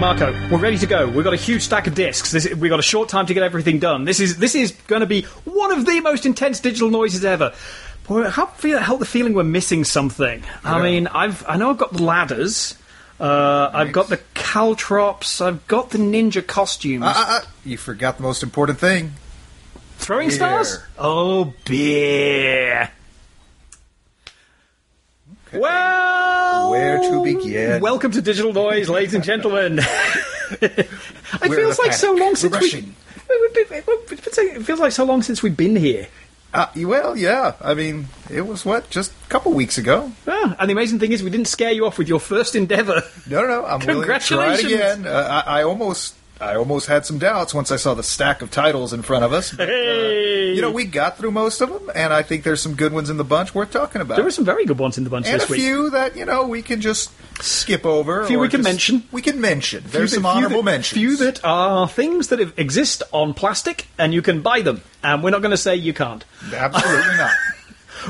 Marco, we're ready to go. We've got a huge stack of discs. This, we've got a short time to get everything done. This is this is going to be one of the most intense digital noises ever. Boy, how feel, help the feeling we're missing something. I Yeah. mean, I've I know I've got the ladders. Uh, I've got the caltrops. I've got the ninja costumes. Uh, uh, uh, you forgot the most important thing. Throwing beer. stars? Oh, beer. Well, Where to begin? Welcome to Digital Noise, ladies and gentlemen. it We're feels like so panic. long We're since we. rushing. It feels like so long since we've been here. Uh, well, yeah. I mean, it was what just a couple weeks ago. Ah, and the amazing thing is, we didn't scare you off with your first endeavour. No, no, no. I'm willing to try it again. Uh, I, I almost, I almost had some doubts once I saw the stack of titles in front of us. But, uh, Hey, you know, we got through most of them, and I think there's some good ones in the bunch worth talking about. there were some very good ones in the bunch and this a week. few that you know we can just skip over. A few we can just- mention. We can mention. There's Few some that- few honorable that, mentions. Few that are things that exist on plastic, and you can buy them. And we're not going to say you can't. Absolutely not.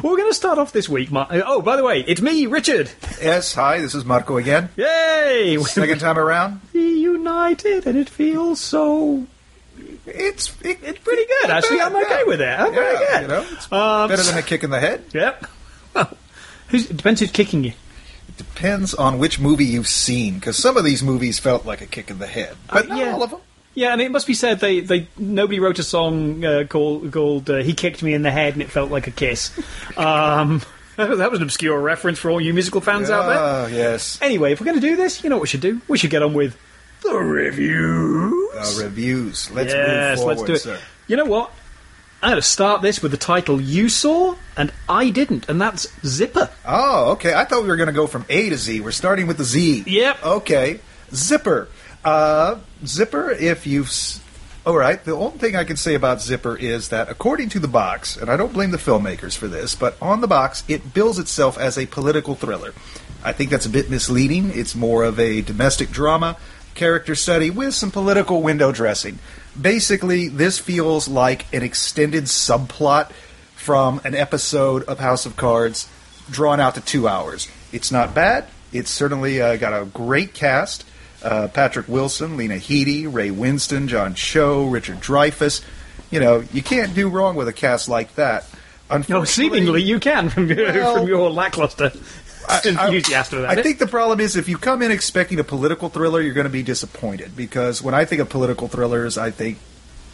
Well, we're going to start off this week. Mar- oh, by the way, it's me, Richard. Yes, hi. This is Marco again. Yay! Second time around. Reunited, and it feels so. It's it, It's pretty good, actually. I'm okay with it. I'm very Yeah, good. You know, it's Um, better than a kick in the head. Yep. Well, who's, it depends who's kicking you. It depends on which movie you've seen, because some of these movies felt like a kick in the head, but Uh, not yeah. all of them. Yeah, and it must be said they, they nobody wrote a song uh, called called uh, "He Kicked Me in the Head" and it felt like a kiss. Um, that was an obscure reference for all you musical fans out there. Ah, yes. Anyway, if we're going to do this, you know what we should do? We should get on with the reviews. The reviews. Let's yes, move forward, let's do it. sir. You know what? I'm going to start this with the title you saw and I didn't, and that's Zipper. Oh, okay. I thought we were going to go from A to Z. We're starting with the Z. Yep. Okay. Zipper. Uh, Zipper, if you've. All right. The only thing I can say about Zipper is that, according to the box, and I don't blame the filmmakers for this, but on the box, it bills itself as a political thriller. I think that's a bit misleading. It's more of a domestic drama, character study with some political window dressing. Basically, this feels like an extended subplot from an episode of House of Cards drawn out to two hours. It's not bad. It's certainly uh, got a great cast. Uh, Patrick Wilson, Lena Headey, Ray Winstone, John Cho, Richard Dreyfuss. You know, you can't do wrong with a cast like that. No, seemingly you can from your, Well, from your lackluster I- enthusiasm about I it. think the problem is if you come in expecting a political thriller, you're going to be disappointed because when I think of political thrillers, I think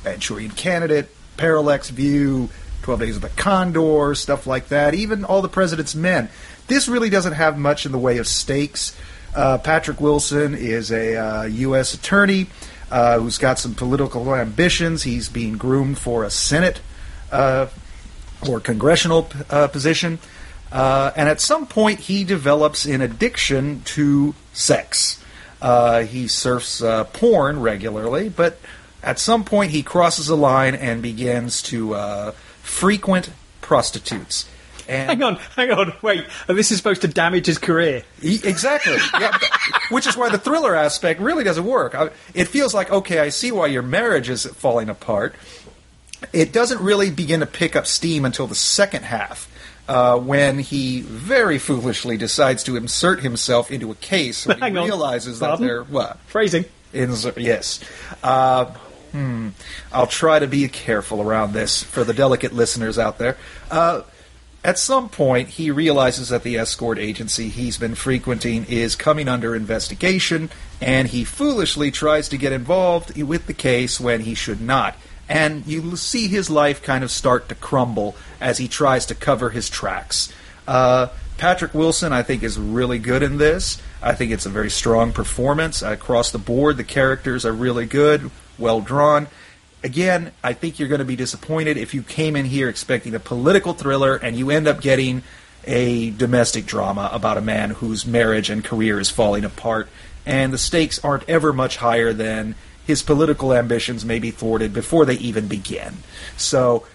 Manchurian Candidate, Parallax View, Twelve Days of the Condor, stuff like that. Even All the President's Men. This really doesn't have much in the way of stakes. Uh, Patrick Wilson is a uh, U.S. attorney uh, who's got some political ambitions. He's being groomed for a Senate uh, or congressional uh, position. Uh, and at some point, he develops an addiction to sex. He surfs porn regularly, but at some point, he crosses a line and begins to frequent prostitutes. And Hang on, hang on, wait. This is supposed to damage his career. E- exactly. Yeah, which is why the thriller aspect really doesn't work. I, it feels like, okay, I see why your marriage is falling apart. It doesn't really begin to pick up steam until the second half. Uh, when he very foolishly decides to insert himself into a case when Hang he on. realizes that Pardon? they're what Phrasing. Ins- yes. Uh, hmm. I'll try to be careful around this for the delicate listeners out there. Uh, at some point, he realizes that the escort agency he's been frequenting is coming under investigation, and he foolishly tries to get involved with the case when he should not. And you see his life kind of start to crumble as he tries to cover his tracks. Uh, Patrick Wilson, I think, is really good in this. I think it's a very strong performance across the board. The characters are really good, well drawn. Again, I think you're going to be disappointed if you came in here expecting a political thriller and you end up getting a domestic drama about a man whose marriage and career is falling apart, and the stakes aren't ever much higher than his political ambitions may be thwarted before they even begin. So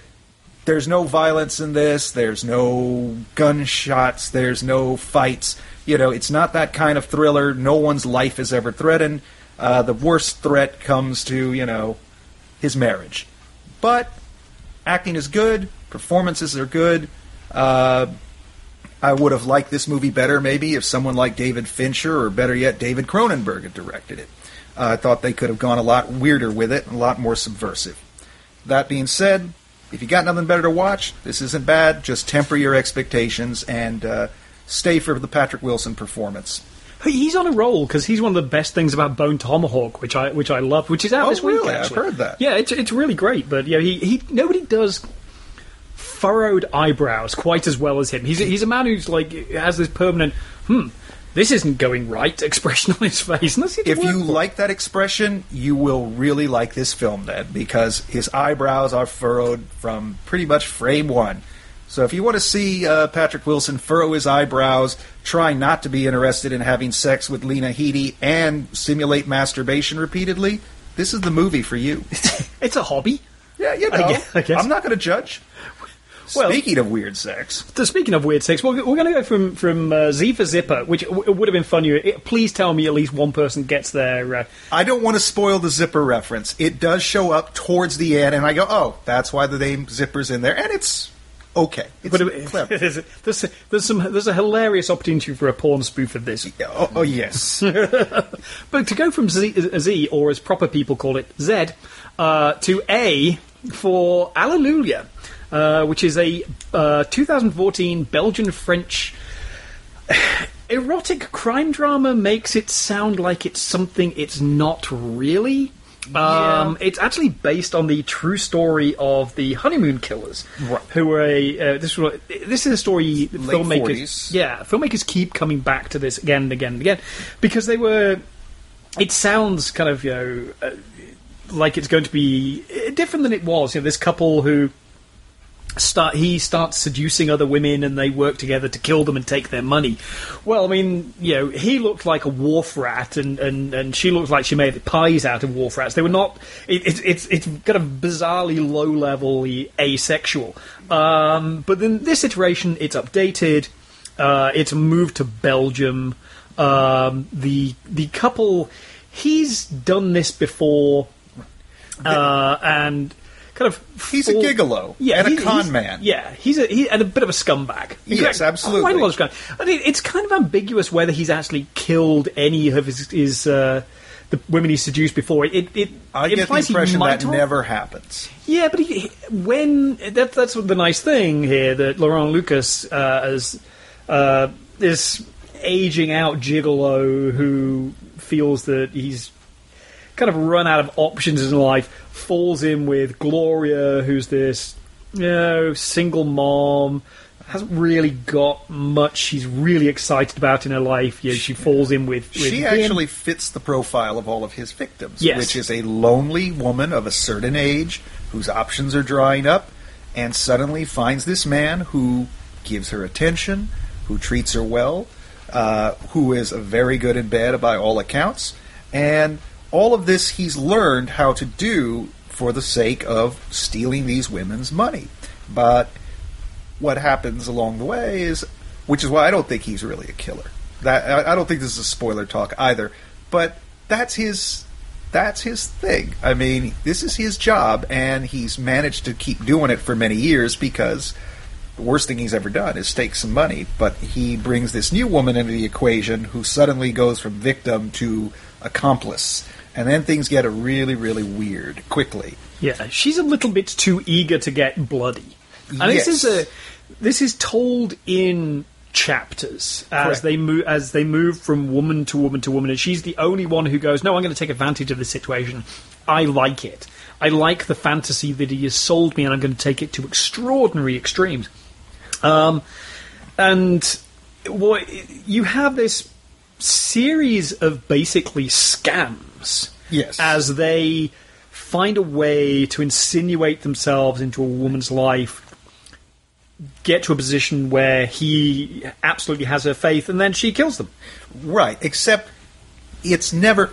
there's no violence in this. There's no gunshots. There's no fights. You know, it's not that kind of thriller. No one's life is ever threatened. Uh, the worst threat comes to you know his marriage, but acting is good. Performances are good. Uh, I would have liked this movie better maybe if someone like David Fincher or better yet David Cronenberg had directed it. Uh, I thought they could have gone a lot weirder with it a lot more subversive. That being said, if you got nothing better to watch, this isn't bad. Just temper your expectations and uh, stay for the Patrick Wilson performance. He's on a roll because he's one of the best things about Bone Tomahawk, which I which I love, which is out Oh, this week. really? I've heard that. Yeah, it's it's really great. But yeah, he, he nobody does furrowed eyebrows quite as well as him. He's a, he's a man who's like has this permanent hmm. This isn't going right expression on his face. If you like that expression, you will really like this film then, because his eyebrows are furrowed from pretty much frame one. So if you want to see uh, Patrick Wilson furrow his eyebrows, try not to be interested in having sex with Lena Headey, and simulate masturbation repeatedly, this is the movie for you. it's a hobby. Yeah, you know. I guess- I guess. I'm not going to judge. Well- Speaking of weird sex, speaking of weird sex, we're, we're going to go from from uh, Z for Zipper, which w- it would have been funnier. It, please tell me at least one person gets there. Uh, I don't want to spoil the zipper reference. It does show up towards the end, and I go, "Oh, that's why the name zipper's in there," and it's okay. It's but it- clever. there's, there's, there's some there's a hilarious opportunity for a porn spoof of this. Oh, oh yes. But to go from Z, Z or as proper people call it, Z, uh, to A for Alleluia, uh, which is a uh, 2014 Belgian French erotic crime drama makes it sound like it's something it's not really. Um, it's actually based on the true story of the honeymoon killers, Right. who were a. Uh, this was this is a story filmmakers. 40s. Yeah, filmmakers keep coming back to this again and again and again because they were. It sounds kind of you know uh, like it's going to be different than it was. You know, this couple who start he starts seducing other women and they work together to kill them and take their money. Well, I mean, you know, he looked like a wharf rat and, and, and she looked like she made pies out of wharf rats. They were not. It, it's it's it's kind of bizarrely low level asexual. Um, but then this iteration, it's updated. Uh, it's moved to Belgium. Um, the the couple, he's done this before, uh, and kind of He's a fall- gigolo and a con man. Yeah, he's a he, and a bit of a scumbag. In Yes, absolutely. Quite a lot of scum. I mean, it's kind of ambiguous whether he's actually killed any of his, his uh, the women he seduced before. It it I get the impression that have. never happens. Yeah, but he, when that, that's the nice thing here that Laurent Lucas uh, as uh, this aging out gigolo who feels that he's kind of run out of options in life falls in with Gloria, who's this you know single mom. Hasn't really got much she's really excited about in her life. You know, she falls in with, with She him. actually fits the profile of all of his victims, Yes. which is a lonely woman of a certain age whose options are drying up, and suddenly finds this man who gives her attention, who treats her well, uh, who is very good in bed by all accounts, and all of this he's learned how to do for the sake of stealing these women's money. But what happens along the way is, which is why I don't think he's really a killer. That I, I don't think this is a spoiler talk either. But that's his that's his thing. I mean, this is his job, and he's managed to keep doing it for many years because the worst thing he's ever done is take some money. But he brings this new woman into the equation who suddenly goes from victim to accomplice, and then things get really, really weird quickly. Yeah, she's a little bit too eager to get bloody. And this is Yes. a this is told in chapters as Correct. they move as they move from woman to woman to woman, and she's the only one who goes, "No, I'm going to take advantage of this situation. I like it. I like the fantasy that he has sold me, and I'm going to take it to extraordinary extremes." Um, and what you have this series of basically scams Yes. as they find a way to insinuate themselves into a woman's life, get to a position where he absolutely has her faith, and then she kills them. Right, except it's never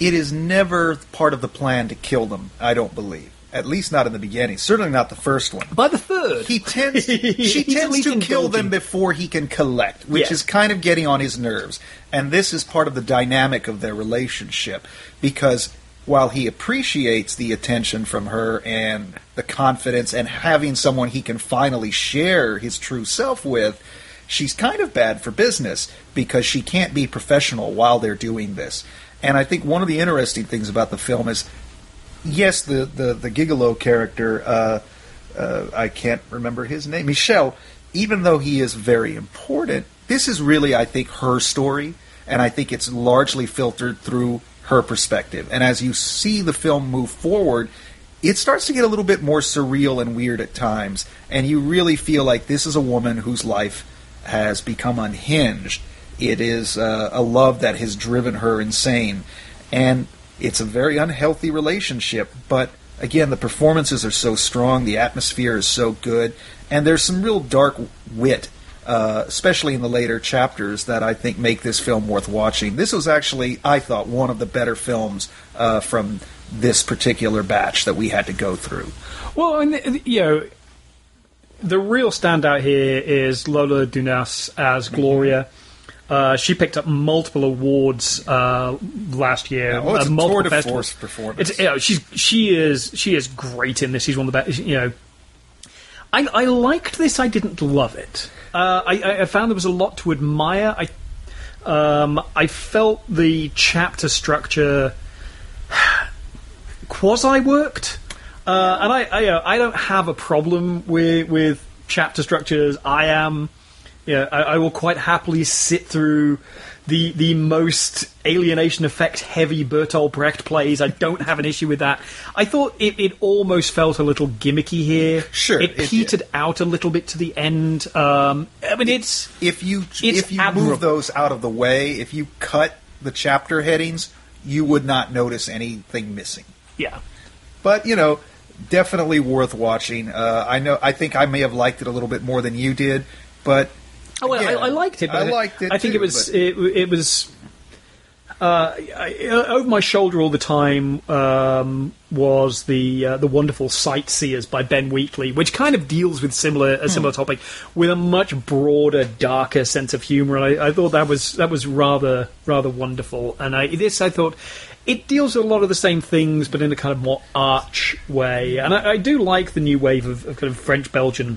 it is never part of the plan to kill them, I don't believe. At least not in the beginning. Certainly not the first one. By the third, He tends she tends to kill them before he can collect, which Yes. is kind of getting on his nerves. And this is part of the dynamic of their relationship because while he appreciates the attention from her and the confidence and having someone he can finally share his true self with, she's kind of bad for business because she can't be professional while they're doing this. And I think one of the interesting things about the film is, yes, the the, the Gigolo character, uh, uh, I can't remember his name, Michel. Even though he is very important, this is really, I think, her story, and I think it's largely filtered through her perspective. And as you see the film move forward, it starts to get a little bit more surreal and weird at times, and you really feel like this is a woman whose life has become unhinged. It is uh, a love that has driven her insane, and it's a very unhealthy relationship. But again, the performances are so strong, the atmosphere is so good, and there's some real dark wit uh, especially in the later chapters, that I think make this film worth watching. This was actually, I thought, one of the better films uh, from this particular batch that we had to go through. Well, and, you know, the real standout here is Lola Dueñas as Gloria. Uh, she picked up multiple awards uh, last year. Yeah, well, it's uh, a multiple tour force performance. It's, you know, she's she is she is great in this. She's one of the best. You know, I I liked this. I didn't love it. Uh, I, I found there was a lot to admire. I um, I felt the chapter structure quasi worked, uh, and I I, uh, I don't have a problem with with chapter structures. I am, yeah, I, I will quite happily sit through the the most alienation effect heavy Bertolt Brecht plays. I don't have an issue with that. I thought it, it almost felt a little gimmicky here. Sure, it petered out a little bit to the end. Um, I mean, it's if you It's if you admirable. move those out of the way, if you cut the chapter headings, you would not notice anything missing. yeah. But you know, definitely worth watching. Uh, I know. I think I may have liked it a little bit more than you did, but Oh, well, again, I, I liked it. But I liked it. I think too, it was but- it, it was uh, I, over my shoulder all the time. Um, was the uh, the wonderful Sightseers by Ben Wheatley, which kind of deals with similar a Hmm. similar topic with a much broader, darker sense of humor. And I, I thought that was that was rather rather wonderful. And I, this I thought. It deals with a lot of the same things, but in a kind of more arch way. And I, I do like the new wave of, of kind of French Belgian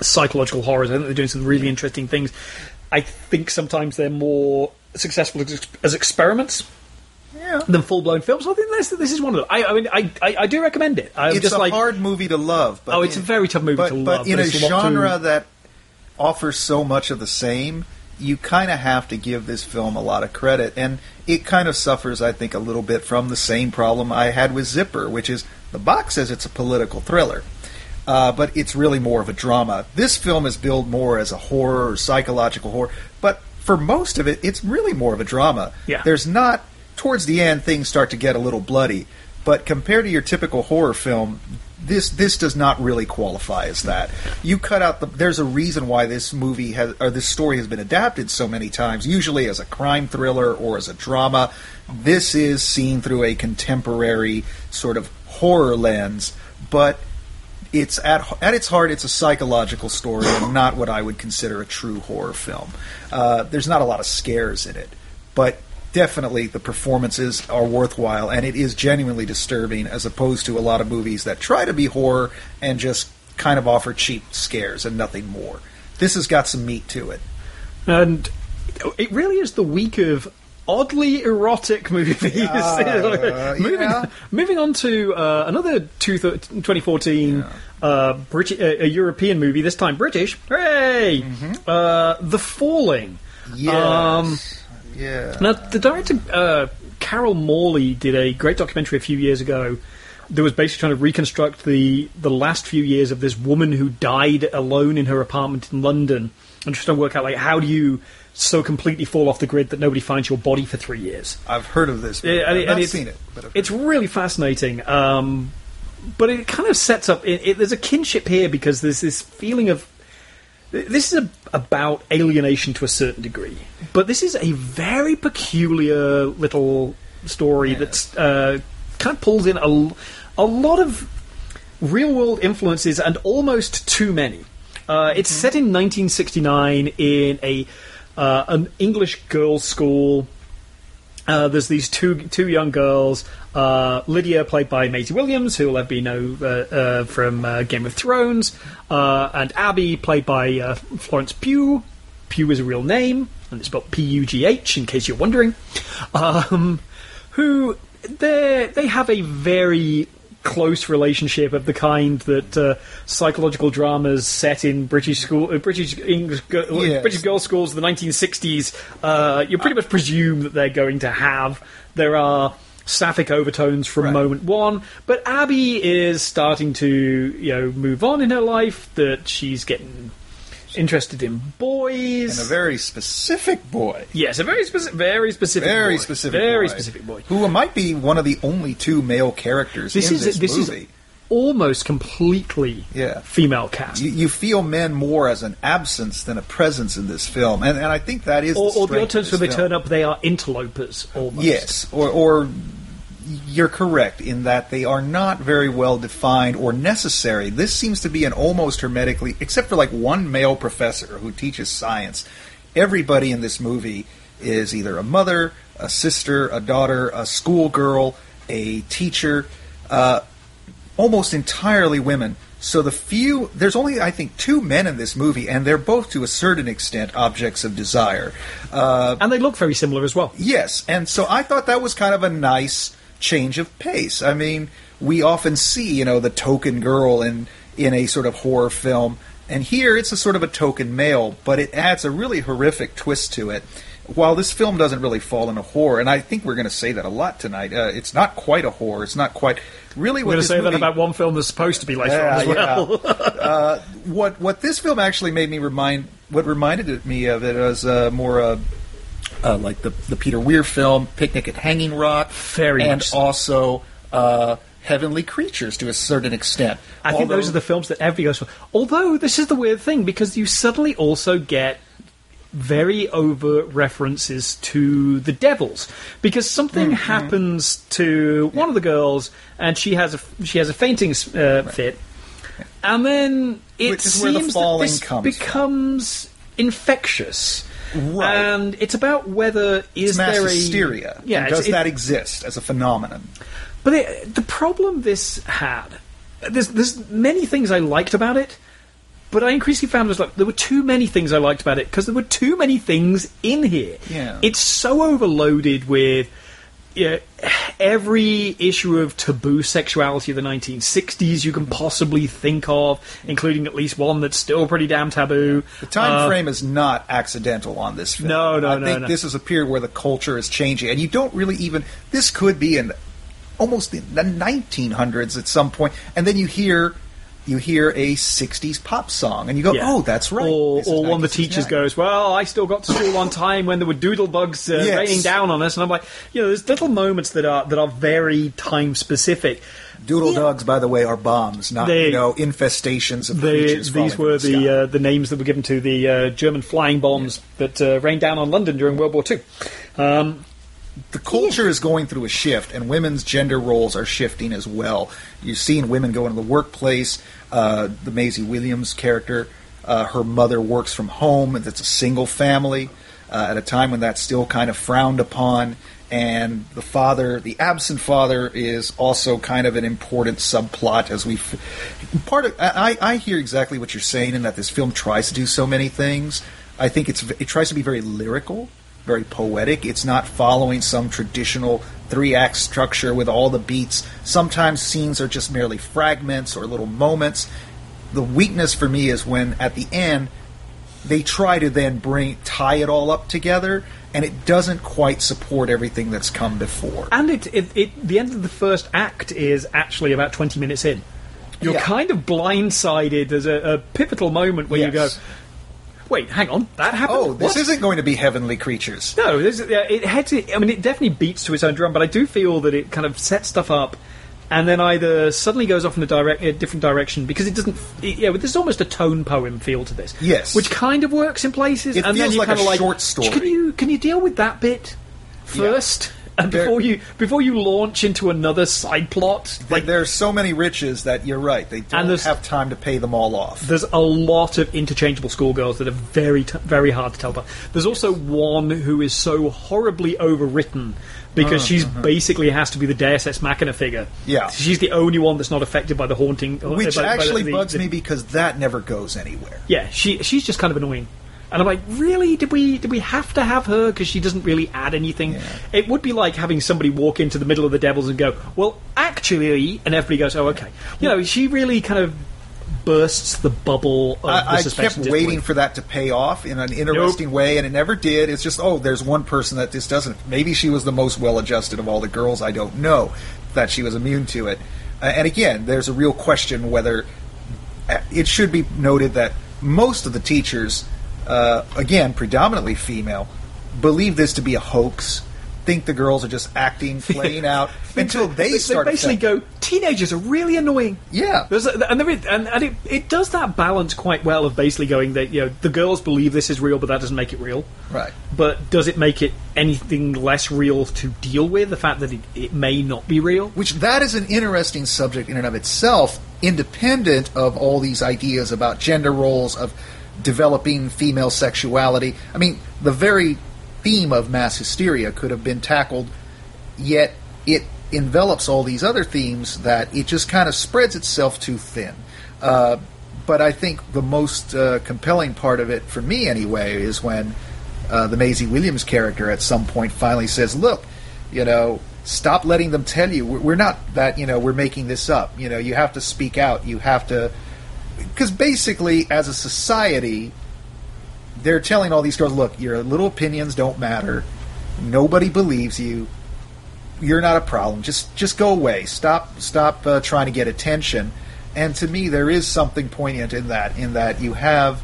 psychological horrors. I think they're doing some really interesting things. I think sometimes they're more successful as, as experiments yeah. than full blown films. I think this, this is one of them. I, I mean, I, I, I do recommend it. I'm It's just a like, hard movie to love. But Oh, it's a very tough movie but, to but love, in but it's a to- genre that offers so much of the same, you kind of have to give this film a lot of credit, and it kind of suffers, I think, a little bit from the same problem I had with Zipper, which is the box says it's a political thriller. Uh, but it's really more of a drama. This film is billed more as a horror or psychological horror, but for most of it, it's really more of a drama. Yeah. There's not towards the end things start to get a little bloody, but compared to your typical horror film, this this does not really qualify as that. You cut out the. There's a reason why this movie has or this story has been adapted so many times. Usually as a crime thriller or as a drama. This is seen through a contemporary sort of horror lens, but it's at at its heart, it's a psychological story and not what I would consider a true horror film. Uh, there's not a lot of scares in it, but definitely the performances are worthwhile, and it is genuinely disturbing as opposed to a lot of movies that try to be horror and just kind of offer cheap scares and nothing more. This has got some meat to it. and it really is the week of oddly erotic movies. Uh, moving, yeah. moving on to uh, another two th- 2014 uh, British, uh, a European movie, this time British. Hooray! Mm-hmm. Uh, the Falling. Yes. Um, yeah. Now, the director, uh, Carol Morley, did a great documentary a few years ago that was basically trying to reconstruct the, the last few years of this woman who died alone in her apartment in London and just trying to work out, like, how do you so completely fall off the grid that nobody finds your body for three years? I've heard of this. Yeah, and I've and it's- seen it. But I've It's really fascinating. Um, but it kind of sets up. It, it, there's a kinship here because there's this feeling of. This is a, about alienation to a certain degree, but this is a very peculiar little story that uh, kind of pulls in a, a lot of real world influences and almost too many. Uh, it's set in 1969 in a uh, an English girls' school. Uh, there's these two two young girls, uh, Lydia, played by Maisie Williams, who will have been know uh, uh, from uh, Game of Thrones, and Abby, played by Florence Pugh, Pugh is a real name, and it's spelled P U G H, in case you're wondering. Um, who they they have a very close relationship of the kind that uh, psychological dramas set in British school, uh, British English, go- Yes. British girls' schools of the 1960s. Uh, you pretty much presume that they're going to have. There are sapphic overtones from Right. moment one, but Abby is starting to you know move on in her life. That she's getting interested in boys. And a very specific boy. yes, a very specific, very specific, Very boy. specific very boy. specific boy. Who might be one of the only two male characters This in is this, this movie. is almost completely Yeah. female cast. you, you feel men more as an absence than a presence in this film, and, and I think that is or, the or the strength odd times of when they turn up, they are interlopers almost. Yes, or, or you're correct in that they are not very well defined or necessary. This seems to be an almost hermetically, except for like one male professor who teaches science. Everybody in this movie is either a mother, a sister, a daughter, a schoolgirl, a teacher, uh, almost entirely women. So the few, there's only I think two men in this movie, and they're both to a certain extent objects of desire. Uh, and they look very similar as well. Yes, and so I thought that was kind of a nice change of pace. I mean, we often see, you know, the token girl in in a sort of horror film, and here it's a sort of a token male, but it adds a really horrific twist to it. While this film doesn't really fall into horror, and I think we're going to say that a lot tonight, uh, it's not quite a horror. It's not quite really We're going to say that about one film that's supposed to be later yeah, on as well. yeah. uh, what what this film actually made me remind what reminded me of it was uh, more uh, like the the Peter Weir film Picnic at Hanging Rock, Very and so. also uh, Heavenly Creatures to a certain extent. I think those are the films that everybody goes for. Although this is the weird thing because you suddenly also get very overt references to the devils because something Mm-hmm. happens to one of the girls and she has a she has a fainting uh, fit, and then it where the seems that this comes from. becomes infectious. Right. And it's about whether is it's mass there a hysteria. Yeah, does it- that exist as a phenomenon? but it, the problem this had, there's, there's many things I liked about it, but I increasingly found was like there were too many things I liked about it because there were too many things in here. Yeah. It's so overloaded with know, every issue of taboo sexuality of the 1960s you can possibly think of, including at least one that's still pretty damn taboo. The time Uh, frame is not accidental on this film. No, no, I no, think no. this is a period where the culture is changing, and you don't really even. This could be in almost the 1900s at some point, and then you hear. You hear a '60s pop song, and you go, Yeah. "Oh, that's right." Or, or one of the teachers goes, "Well, I still got to school on time when there were doodle bugs uh, Yes. raining down on us," and I'm like, you know, there's little moments that are that are very time specific. Doodle Yeah. dogs, by the way, are bombs, not They- you know infestations of The, creatures. these were from the uh, the names that were given to the uh, German flying bombs that uh, rained down on London during World War II. Um, the culture is going through a shift, and women's gender roles are shifting as well. You've seen women go into the workplace. Uh, the Maisie Williams character, uh, her mother works from home, and it's a single family uh, at a time when that's still kind of frowned upon. And the father, the absent father, is also kind of an important subplot as we. Part of I, I hear exactly what you're saying in that this film tries to do so many things. I think it's it tries to be very lyrical very poetic. It's not following some traditional three act structure with all the beats. Sometimes scenes are just merely fragments or little moments. The weakness for me is when at the end they try to then bring tie it all up together and it doesn't quite support everything that's come before. and it, it, it the end of the first act is actually about 20 minutes in. You're Yeah. kind of blindsided. There's a, a pivotal moment where you go, Yes. "Wait, hang on, that happened." Oh, this What?" isn't going to be heavenly creatures. No, this, is- yeah, it heads. It, I mean, it definitely beats to its own drum, but I do feel that it kind of sets stuff up, and then either suddenly goes off in a, direct, a different direction because it doesn't. It, yeah, there's almost a tone poem feel to this. Yes. which kind of works in places. It and then feels you like kind a of like short story. Can you can you deal with that bit first? And There- before you before you launch into another side plot, Like there are so many riches that you're right. They don't there's- have time to pay them all off. There's a lot of interchangeable schoolgirls that are very, t- very hard to tell apart. There's also one who is so horribly overwritten because she's basically has to be the Deus Ex Machina figure. Uh-huh. Yeah. she's the only one that's not affected by the haunting. uh, Which by- by actually the- bugs the- me because that never goes anywhere. Yeah, she she's just kind of annoying. And I'm like, really? Did we did we have to have her because she doesn't really add anything? Yeah. It would be like having somebody walk into the middle of the Devils and go, "Well, actually," and everybody goes, "Oh, okay." You know, she really kind of bursts the bubble of the I, I kept waiting for that to pay off in an interesting way, and it never did. It's just, oh, there's one person that this doesn't. Maybe she was the most well adjusted of all the girls. I don't know that she was immune to it. Uh, and again, there's a real question whether uh, it should be noted that most of the teachers, uh, again, predominantly female, believe this to be a hoax. Think the girls are just acting, playing out until they, start. basically affect- go, "Teenagers are really annoying." Yeah. There's a, and there is, and, and it, it does that balance quite well of basically going that you know the girls believe this is real, but that doesn't make it real. Right. But does it make it anything less real to deal with the fact that it, it may not be real? which that is an interesting subject in and of itself, independent of all these ideas about gender roles of developing female sexuality. I mean, the very theme of mass hysteria could have been tackled, yet it envelops all these other themes that it just kind of spreads itself too thin. Uh, but I think the most uh, compelling part of it, for me anyway, is when uh, the Maisie Williams character at some point finally says, "Look, you know, stop letting them tell you. We're we're not that. You know, we're making this up. You know, you have to speak out. You have to." Because basically, as a society, they're telling all these girls, "Look, your little opinions don't matter. Nobody believes you. You're not a problem. Just just go away. Stop stop uh, trying to get attention." And to me, there is something poignant in that. In that you have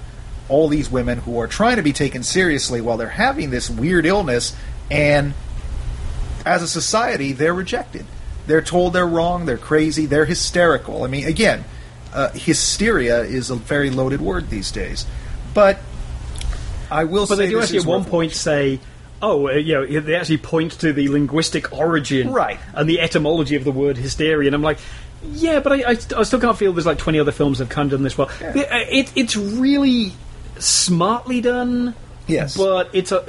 all these women who are trying to be taken seriously while they're having this weird illness, and as a society, they're rejected. They're told they're wrong, they're crazy, they're hysterical. I mean, again, uh, hysteria is a very loaded word these days. But I will But say they do actually at one point say, "Oh, uh, you know," they actually point to the linguistic origin, Right. and the etymology of the word hysteria. And I'm like, "Yeah, but I, I, I still can't feel there's like 20 other films that have kind of done this well. Yeah. Uh, It, it's really smartly done, Yes. but it's a."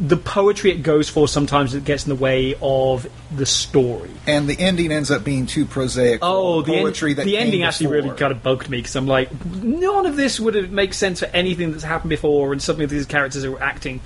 the poetry it goes for sometimes it gets in the way of the story. and the ending ends up being too prosaic. Oh, the, end- poetry that the ending actually really kind of bugged me because I'm like, none of this would have make sense for anything that's happened before, and suddenly these characters are acting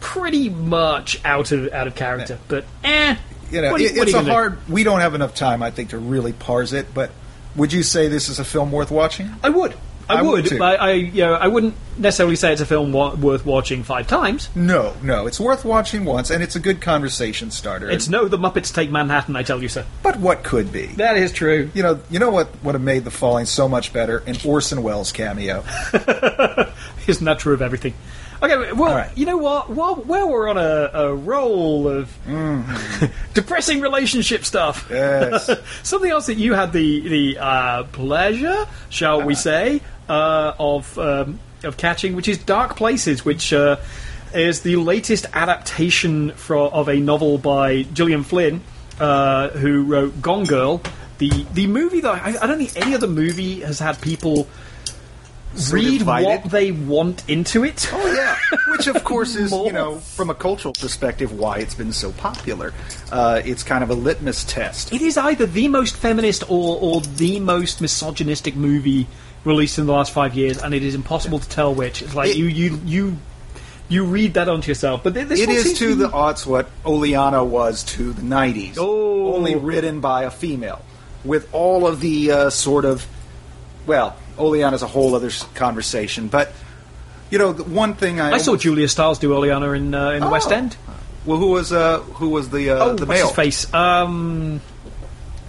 pretty much out of out of character. But eh, you know, you- it- it's a gonna do? hard. We don't have enough time, I think, to really parse it. But would you say this is a film worth watching? I would. I, I would but I, you know, I wouldn't necessarily say it's a film wa- worth watching five times. No, no. It's worth watching once, and it's a good conversation starter. It's no The Muppets Take Manhattan, I tell you, sir. but what could be? That is true. You know, you know what would have made The Falling so much better? An Orson Welles cameo. Isn't that true of everything? Okay, well, right. you know what? While, while we're on a, a roll of depressing relationship stuff, Yes. something else that you had the the uh, pleasure, shall we say, uh, of um, of catching, which is Dark Places, which uh, is the latest adaptation fro- of a novel by Gillian Flynn, uh, who wrote Gone Girl. The the movie that I, I don't think any other movie has had people read divided. what they want into it. Oh yeah, which of course is you know from a cultural perspective why it's been so popular. Uh, it's kind of a litmus test. It is either the most feminist or, or the most misogynistic movie released in the last five years, and it is impossible to tell which. It's like It- you you you you read that onto yourself, but th- this It is to be- the odds what Oleanna was to the '90s. Oh. only written by a female, with all of the uh, sort of well, Oleanna's a whole other conversation. But you know, the one thing I, I saw Julia Stiles do Oleanna in uh, in the Oh. West End. Well, who was uh, who was the uh, Oh, the male? face? Um,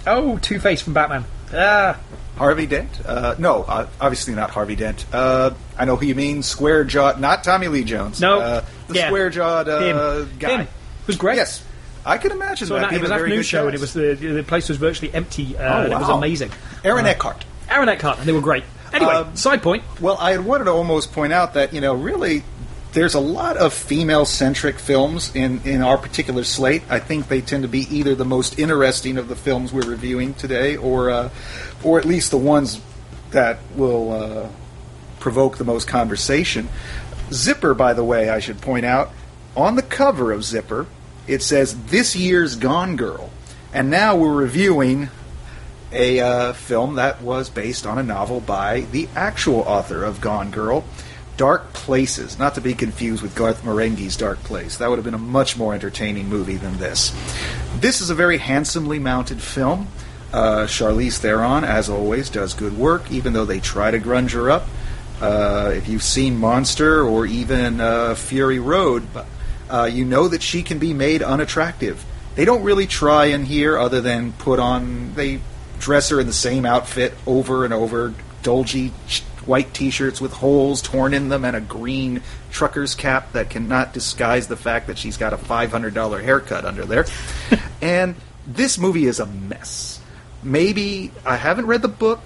oh, Two Face from Batman. Ah, Harvey Dent? Uh, no, uh, obviously not Harvey Dent. Uh, I know who you mean. Square jawed, not Tommy Lee Jones. no, uh, the yeah. square jawed uh, guy. Him. It was great. Yes, I can imagine So that. it was a an very afternoon show, and it was the the place was virtually empty. Uh, Oh, and It was amazing. Aaron Eckhart. Aaron Eckhart, and they were great. Anyway, Um, side point. Well, I had wanted to almost point out that you know, really, there's a lot of female-centric films in in our particular slate. I think they tend to be either the most interesting of the films we're reviewing today, or uh, or at least the ones that will uh, provoke the most conversation. Zipper, by the way, I should point out, on the cover of Zipper, it says "This Year's Gone Girl," and now we're reviewing a uh, film that was based on a novel by the actual author of Gone Girl, Dark Places, not to be confused with Garth Marenghi's Dark Place. That would have been a much more entertaining movie than this. This is a very handsomely mounted film. Uh, Charlize Theron, as always, does good work, even though they try to grunge her up. Uh, if you've seen Monster or even uh, Fury Road, uh, you know that she can be made unattractive. They don't really try in here, other than put on. They dress her in the same outfit over and over, dolgy white T-shirts with holes torn in them and a green trucker's cap that cannot disguise the fact that she's got a five hundred dollar haircut under there. and this movie is a mess. Maybe I haven't read the book,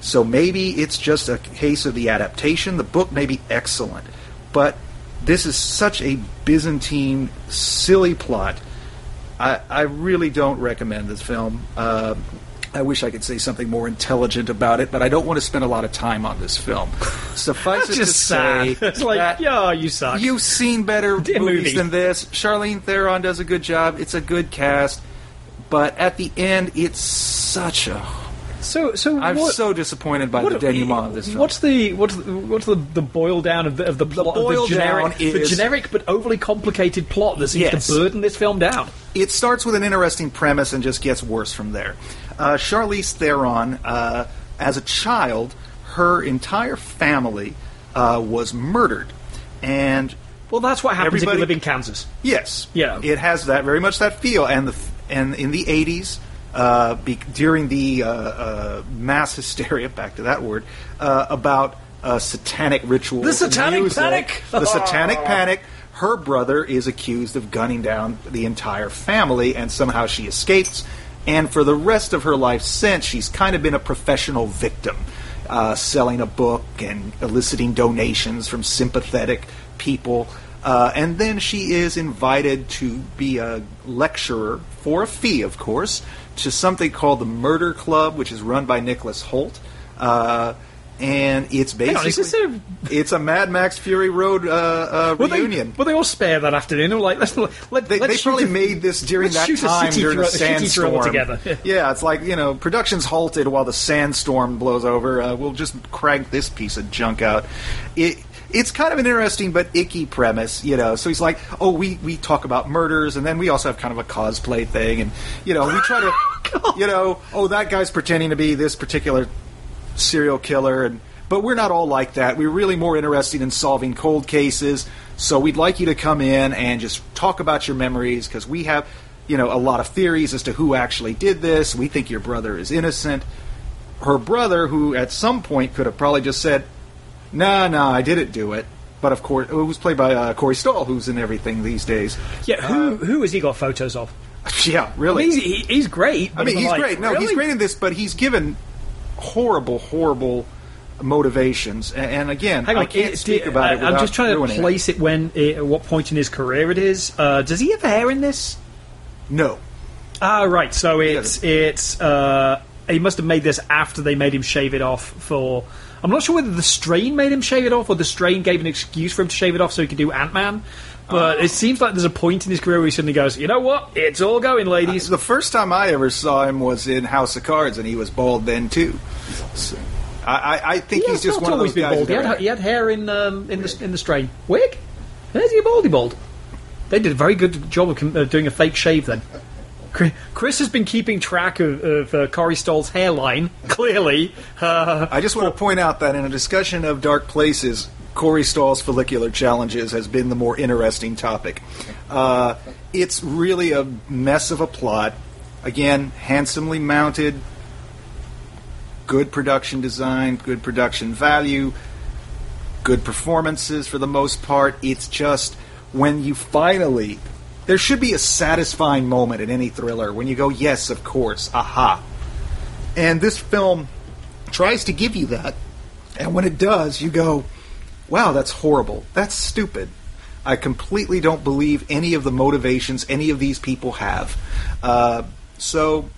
so maybe it's just a case of the adaptation. The book may be excellent, but this is such a Byzantine, silly plot. I, I really don't recommend this film. Uh, I wish I could say something more intelligent about it, but I don't want to spend a lot of time on this film. Suffice it to say. It's like, that yeah, you suck. You've seen better Dear movies movie. than this. Charlize Theron does a good job. It's a good cast, but at the end, it's such a. so, so I'm what, so disappointed by what- the denouement of this film. What's the what's the, what's the, the boil down of the, of the plot boil of the generic, down the generic but overly complicated plot that seems Yes. to burden this film down? it starts with an interesting premise and just gets worse from there. Uh, Charlize Theron, uh, as a child, her entire family uh, was murdered, and Well, that's what happens if Everybody- you live in Kansas. Yes. Yeah. It has that very much that feel, and the and in the '80s, uh, be, during the uh, uh, mass hysteria, back to that word, uh, about uh, satanic rituals. The Satanic music, Panic! The satanic panic. Her brother is accused of gunning down the entire family, and somehow she escapes. And for the rest of her life since, she's kind of been a professional victim, uh, selling a book and eliciting donations from sympathetic people. Uh, and then she is invited to be a lecturer for a fee, of course, to something called the Murder Club, which is run by Nicholas Hoult. Uh, and it's on, basically this a- it's a Mad Max Fury Road uh, uh, Well, they, reunion. well, they all spare that afternoon. They were like, let's, let, They, let's they probably a- made this during that shoot a time during a a city thrill sandstorm. together. yeah, it's like you know, production's halted while the sandstorm blows over. Uh, we'll just crank this piece of junk out. It it's kind of an interesting but icky premise, you know. So he's like, oh, we we talk about murders, and then we also have kind of a cosplay thing, and you know, we try to, you know, oh, that guy's pretending to be this particular serial killer and but we're not all like that. We're really more interested in solving cold cases. So we'd like you to come in and just talk about your memories because we have, you know, a lot of theories as to who actually did this. We think your brother is innocent. Her brother, who at some point could have probably just said, "Nah, nah, I didn't do it." But of course, it was played by uh, Corey Stoll, who's in everything these days. Yeah, who who has he got photos of? Yeah, really. He's, he, he's great. I mean, he's like, great. No, he's great in this, but he's given horrible, horrible motivations. And, again, Hang on, I can't it- speak about it. I- I'm just trying to ruining it. place it when, uh, at what point in his career it is. Uh, does he have hair in this? No, Ah, right. So it's it's uh, he must have made this after they made him shave it off for. I'm not sure whether the strain made him shave it off or the strain gave an excuse for him to shave it off so he could do Ant Man. But it seems like there's a point in his career where he suddenly goes, you know what? It's all going, ladies. the first time I ever saw him was in House of Cards, and he was bald then too. So, I, I, I think He he's just not one of always those been guys. bald. He that- had, he had hair in um, in the in the strain. Wig? There's he baldy bald. They did a very good job of com- uh, doing a fake shave then. Chri- Chris has been keeping track of, of uh, Stoll's hairline, clearly. Uh, I just want to point out that in a discussion of dark places, Corey Stoll's follicular challenges has been the more interesting topic. Uh, it's really a mess of a plot. Again, handsomely mounted, good production design, good production value, good performances for the most part. It's just when you finally. There should be a satisfying moment in any thriller when you go, yes, of course, aha. And this film tries to give you that. And when it does, you go, wow, that's horrible. That's stupid. I completely don't believe any of the motivations any of these people have. Uh, so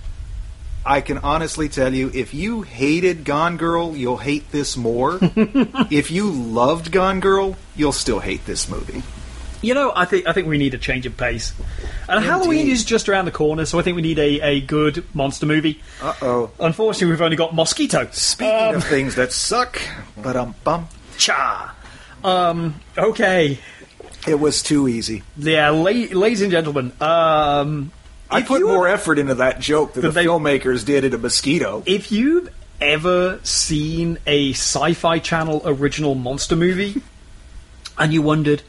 I can honestly tell you if you hated Gone Girl, you'll hate this more. if you loved Gone Girl, you'll still hate this movie. You know, I think I think we need a change of pace. And Halloween is just around the corner, so I think we need a, a good monster movie. Uh oh. Unfortunately, we've only got Mosquito. Speaking of things that suck, but um bum. Cha. Um. Okay, It was too easy. yeah, la- ladies and gentlemen, um, I put more effort into that joke than But the they- filmmakers did into Mosquito. if you've ever seen a Sci-Fi Channel original monster movie, and you wondered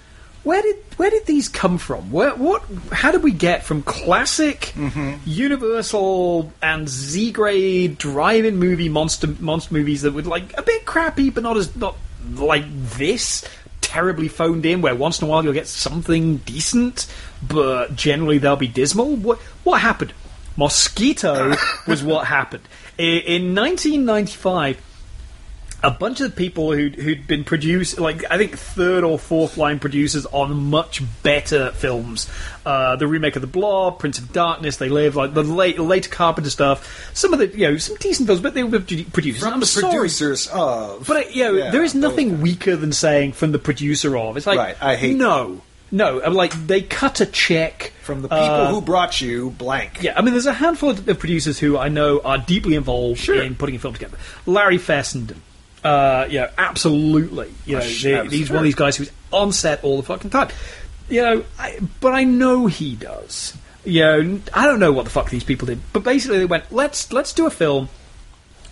where did where did these come from? Where what? How did we get from classic mm-hmm. Universal and Z grade drive-in movie monster monster movies that were like a bit crappy, but not as not like this terribly phoned in, where once in a while you'll get something decent, but generally they'll be dismal. What what happened? Mosquito was what happened I- in 1995 a bunch of people who'd, who'd been produced, like I think third or fourth line producers on much better films. Uh, the remake of The Blob, Prince of Darkness, They Live, like the late, later Carpenter stuff. Some of the, you know, some decent films, but they were produ- producers. From I'm the sorry, producers of. but uh, you know, Yeah, there is nothing weaker than saying from the producer of. It's like, Right, I hate no, no. I'm like they cut a check From the people uh, who brought you blank. yeah, I mean, there's a handful of of producers who I know are deeply involved Sure. in putting a film together. Larry Fessenden, uh, yeah, absolutely. You know, the- he's one of these guys who's on set all the fucking time. You know, I, but I know he does. You know, I don't know what the fuck these people did, but basically they went, let's let's do a film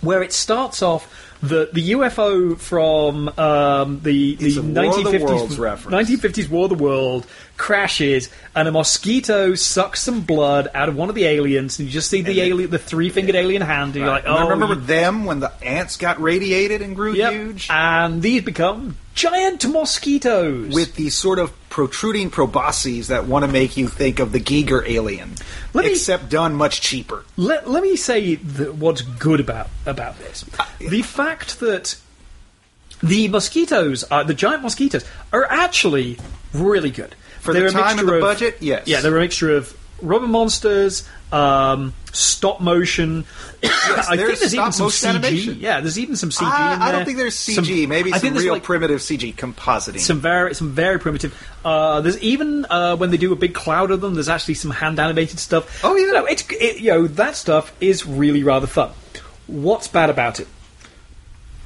where it starts off the the UFO from um, the the a War of the 1950s Worlds reference. 1950s War of the World crashes and a mosquito sucks some blood out of one of the aliens and you just see the And alien the three fingered alien hand and you're like And I oh remember you- them when the ants got radiated and grew yep. huge? and these become giant mosquitoes with these sort of protruding probosces that want to make you think of the Giger alien, Let me- except done much cheaper. let, let me say what's good about about this. Uh, The fact that the mosquitoes, uh, the giant mosquitoes, are actually really good. For the They're a time and mixture the of- budget, yes. Yeah, they're a mixture of rubber monsters, um, stop motion. I there's think there's even some CG. animation. Yeah, there's even some CG. I, in I don't think there's CG. Some- Maybe I some real like, primitive CG compositing. some very some very primitive. Uh, there's even uh, when they do a big cloud of them, there's actually some hand animated stuff. Oh, yeah. you know, it's it, you know that stuff is really rather fun. What's bad about it?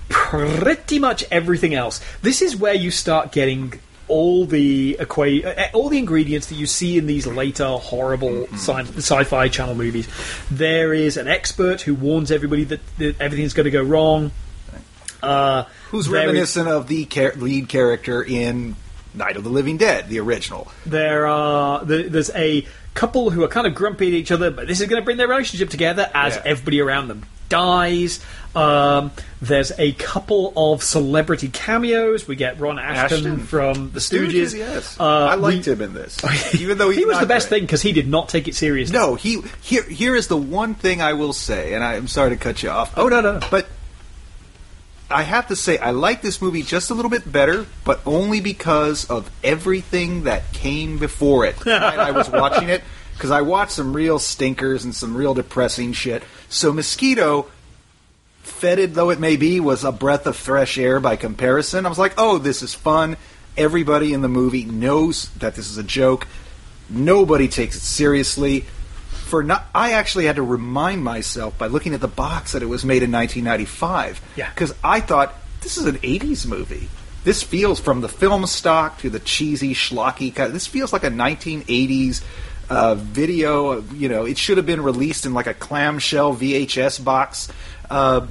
Pretty much everything else. This is where you start getting all the equa- uh, all the ingredients that you see in these later horrible Mm-hmm. sci- sci-fi channel movies. There is an expert who warns everybody that, that everything's going to go wrong. Uh, Who's there is- reminiscent of the lead character in Night of the Living Dead, the original. There are there, there's a couple who are kind of grumpy at each other, but this is going to bring their relationship together as Yeah. everybody around them dies. Um, there's a couple of celebrity cameos. We get Ron Asheton, Asheton. from The Stooges. yes. Uh, I liked we- him in this, even though he was the best great. thing because he did not take it seriously. No, he here. Here is the one thing I will say, and I'm sorry to cut you off. Oh, no, no. But I have to say, I like this movie just a little bit better, but only because of everything that came before it. I was watching it because I watched some real stinkers and some real depressing shit. So Mosquito, fetid though it may be, was a breath of fresh air by comparison. I was like, oh, this is fun. Everybody in the movie knows that this is a joke. Nobody takes it seriously. For not, I actually had to remind myself by looking at the box that it was made in 1995. Yeah. because I thought this is an 80s movie. This feels from the film stock to the cheesy schlocky. kind This feels like a 1980s uh, video. You know, it should have been released in like a clamshell VHS box. Uh,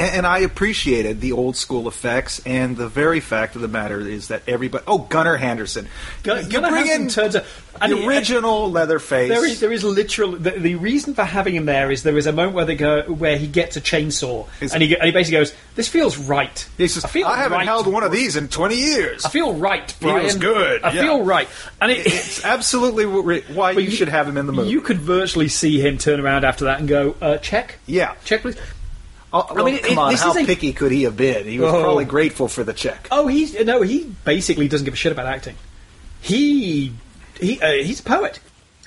and, and I appreciated the old school effects, and the very fact of the matter is that everybody. Oh, Gunnar Hansen. Gun- You Gunnar bring in turns out- the he- original Leatherface. There is, there is literally the, the reason for having him there is there is a moment where they go where he gets a chainsaw and he, and he basically goes, "This feels right." He says, I feel I haven't right. held one of these in 20 years. I feel right, Brian. Feels good, I yeah. feel right, and it, It's absolutely wh- why but you should have him in the movie. You could virtually see him turn around after that and go, uh, "Check, yeah. check, please." Oh, I mean, it- come on, this how picky could he have been? He was Oh. probably grateful for the check. Oh, he's no, he basically doesn't give a shit about acting. He he uh, he's a poet.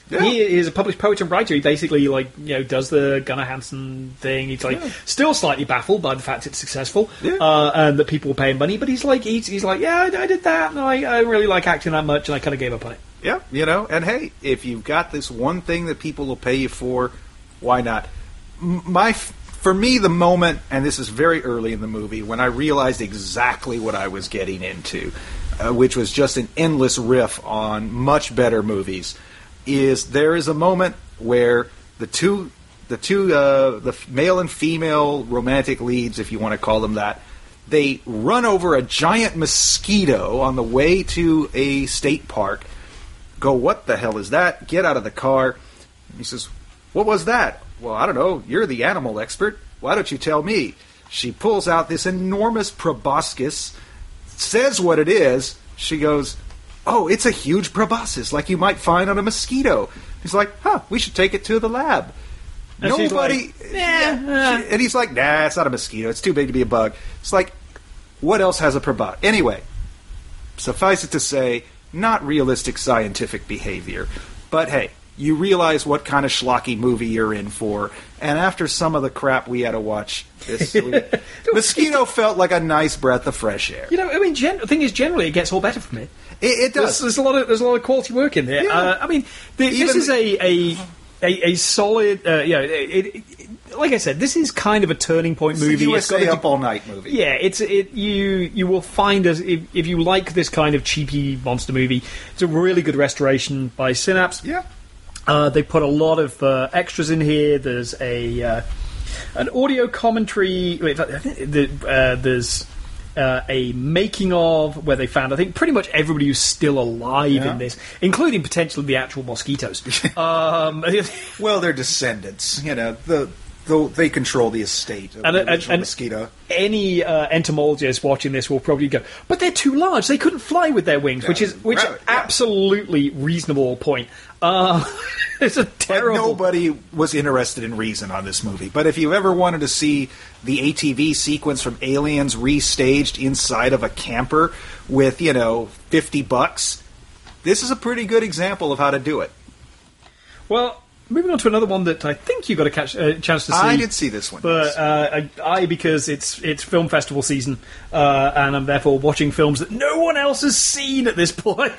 Yeah. He is a published poet and writer. He basically like you know does the Gunnar Hansen thing. He's like Yeah. still slightly baffled by the fact it's successful Yeah. uh, and that people will pay him money. But he's like he's, he's like yeah, I, I did that. And I, I really like acting that much, and I kind of gave up on it. Yeah, you know, and hey, if you've got this one thing that people will pay you for, why not? M- my f- for me, the moment, and this is very early in the movie, when I realized exactly what I was getting into, uh, which was just an endless riff on much better movies, is there is a moment where the two, the two, uh, the male and female romantic leads, if you want to call them that, they run over a giant mosquito on the way to a state park. Go, what the hell is that? Get out of the car. He says, What was that? Well, I don't know. You're the animal expert. Why don't you tell me? She pulls out this enormous proboscis, says what it is. She goes, Oh, it's a huge proboscis, like you might find on a mosquito. He's like, Huh, we should take it to the lab. And Nobody. like, "Nah, uh." she- and he's like, Nah, it's not a mosquito. It's too big to be a bug. It's like, what else has a proboscis? Anyway, suffice it to say, not realistic scientific behavior. But hey, you realize what kind of schlocky movie you're in for, and after some of the crap we had to watch, this week, mosquito felt like a nice breath of fresh air. You know, I mean, gen- the thing is, generally, it gets all better for me. It, it There's, does. there's a lot of there's a lot of quality work in there. Yeah. Uh, I mean, the, this is a a a, a solid. Uh, you know, it, it, it- like I said, this is kind of a turning point It's movie. It's got USA a- Up All Night movie. Yeah, it's it. You you will find us if, if you like this kind of cheapy monster movie. It's a really good restoration by Synapse. Yeah. Uh, they put a lot of uh, extras in here. There's a uh, an audio commentary. wait, I think the- uh, there's uh, a making of where they found I think pretty much everybody who's still alive Yeah. in this, including potentially the actual mosquitoes. um, Well, they're descendants. You know, the, the they control the estate of And- the and- and- mosquito. any uh, entomologist watching this will probably go, but they're too large. They couldn't fly with their wings, which is which right, is yeah. absolutely reasonable point. Uh, it's a But terrible. nobody was interested in reason on this movie. But if you ever wanted to see the ATV sequence from Aliens restaged inside of a camper with, you know, 50 bucks, this is a pretty good example of how to do it. Well, moving on to another one that I think you got a catch, uh, chance to see. I did see this one. But yes. uh, I, I, because it's it's film festival season, uh, and I'm therefore watching films that no one else has seen at this point.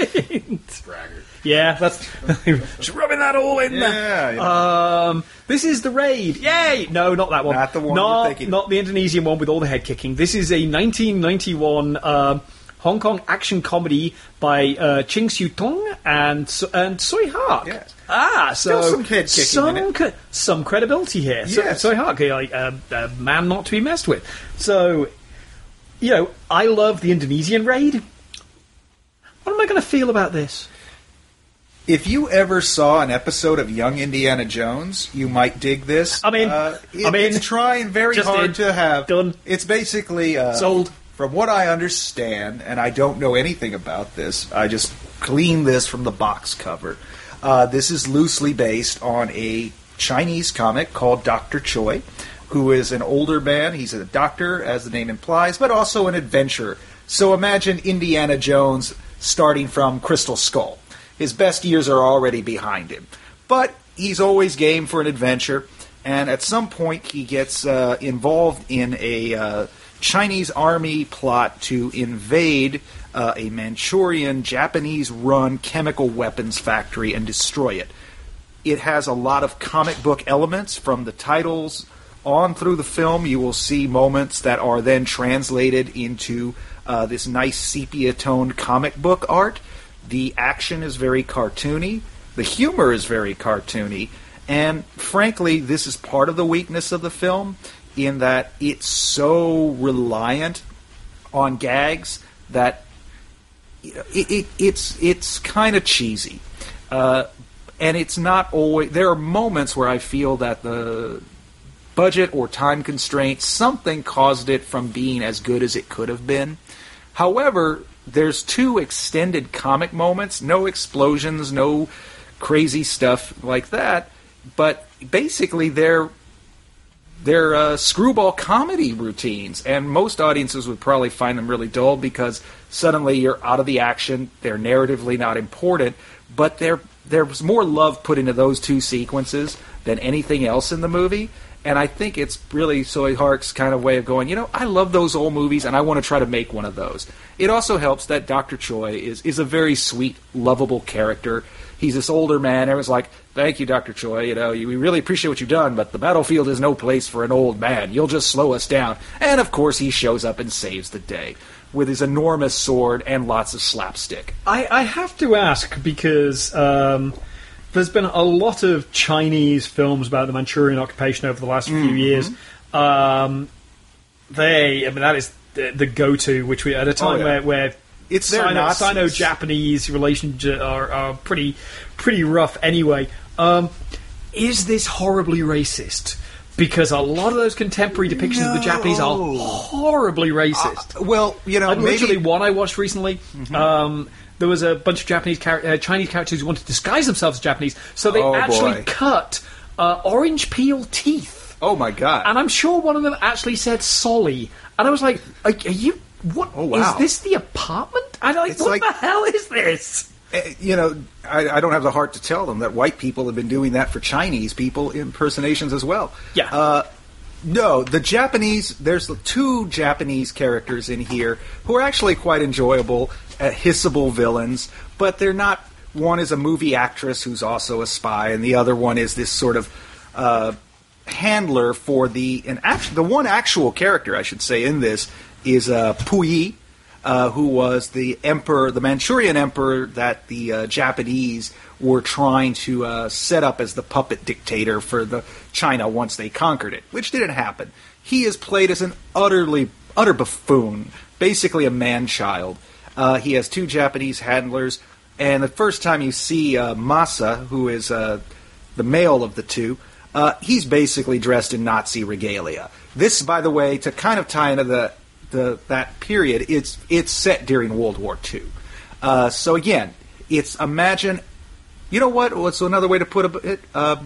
Yeah, that's just rubbing that all in Yeah, there. yeah. Um, this is the raid. Yay! No, not that one. Not the one Not, not the Indonesian one with all the head kicking. This is a 1991 um, Hong Kong action comedy by uh, Ching Siu-tung and and Tsui Hark. Yes. Ah, so Still some head kicking some in it. cre- some credibility here. So, Yes. Tsui Hark, like a, a man not to be messed with. So, you know, I love the Indonesian raid. What am I going to feel about this? If you ever saw an episode of Young Indiana Jones, you might dig this. I mean. Uh, it- I mean. It's trying very hard to have. Done. It's basically uh, Sold. From what I understand, and I don't know anything about this, I just cleaned this from the box cover. Uh, this is loosely based on a Chinese comic called Doctor Choi, who is an older man. He's a doctor, as the name implies, but also an adventurer. So imagine Indiana Jones starting from Crystal Skull. His best years are already behind him. But he's always game for an adventure, and at some point he gets uh, involved in a uh, Chinese army plot to invade uh, a Manchurian Japanese run chemical weapons factory and destroy it. It has a lot of comic book elements from the titles on through the film. You will see moments that are then translated into uh, this nice sepia toned comic book art. The action is very cartoony. The humor is very cartoony. And frankly, this is part of the weakness of the film in that it's so reliant on gags that it, it, it's it's kind of cheesy, uh, and it's not always. There are moments where I feel that the budget or time constraints something caused it from being as good as it could have been. However, there's two extended comic moments, no explosions, no crazy stuff like that, but basically they're they're uh, screwball comedy routines, and most audiences would probably find them really dull because suddenly you're out of the action. They're narratively not important, but there there's more love put into those two sequences than anything else in the movie. And I think it's really Tsui Hark's kind of way of going, you know, I love those old movies and I want to try to make one of those. It also helps that Dr. Choi is, is a very sweet, lovable character. He's this older man. Everyone's like, "Thank you, Doctor Choi. You know, we really appreciate what you've done, but the battlefield is no place for an old man. You'll just slow us down." And of course, he shows up and saves the day with his enormous sword and lots of slapstick. I, I have to ask because um, there's been a lot of Chinese films about the Manchurian occupation over the last few Mm-hmm. years. Um, they, I mean, that is the, the go-to, which we at a time Oh, yeah. where, where It's Sino. Sino-Japanese relations are, are pretty pretty rough anyway. Um, is this horribly racist? Because a lot of those contemporary depictions of the Japanese are horribly racist. Well, you know, Like literally maybe one I watched recently. Mm-hmm. Um, there was a bunch of Japanese char- uh, Chinese characters who wanted to disguise themselves as Japanese, so they Oh, actually boy. cut uh, orange peel teeth. Oh my god! And I'm sure one of them actually said "Solly," and I was like, "Are, are you? What is Oh, wow. this? The apartment? I'm like, It's what like- the hell is this?" Eh, you know, I, I don't have the heart to tell them that white people have been doing that for Chinese people impersonations as well. Yeah. Uh, no, the Japanese. There's two Japanese characters in here who are actually quite enjoyable, uh, hissable villains, but they're not. One is a movie actress who's also a spy, and the other one is this sort of uh, handler for the and actually the one actual character I should say in this is uh, Puyi, uh, who was the emperor, the Manchurian emperor that the uh, Japanese were trying to uh, set up as the puppet dictator for the China once they conquered it, which didn't happen. He is played as an utterly utter buffoon, basically a man child. Uh, he has two Japanese handlers, and the first time you see uh, Masa, who is the male of the two, he's basically dressed in Nazi regalia. This, by the way, to kind of tie into the, the that period, it's it's set during World War II. Uh, so again, it's imagine. You know what? What's another way to put it? Uh,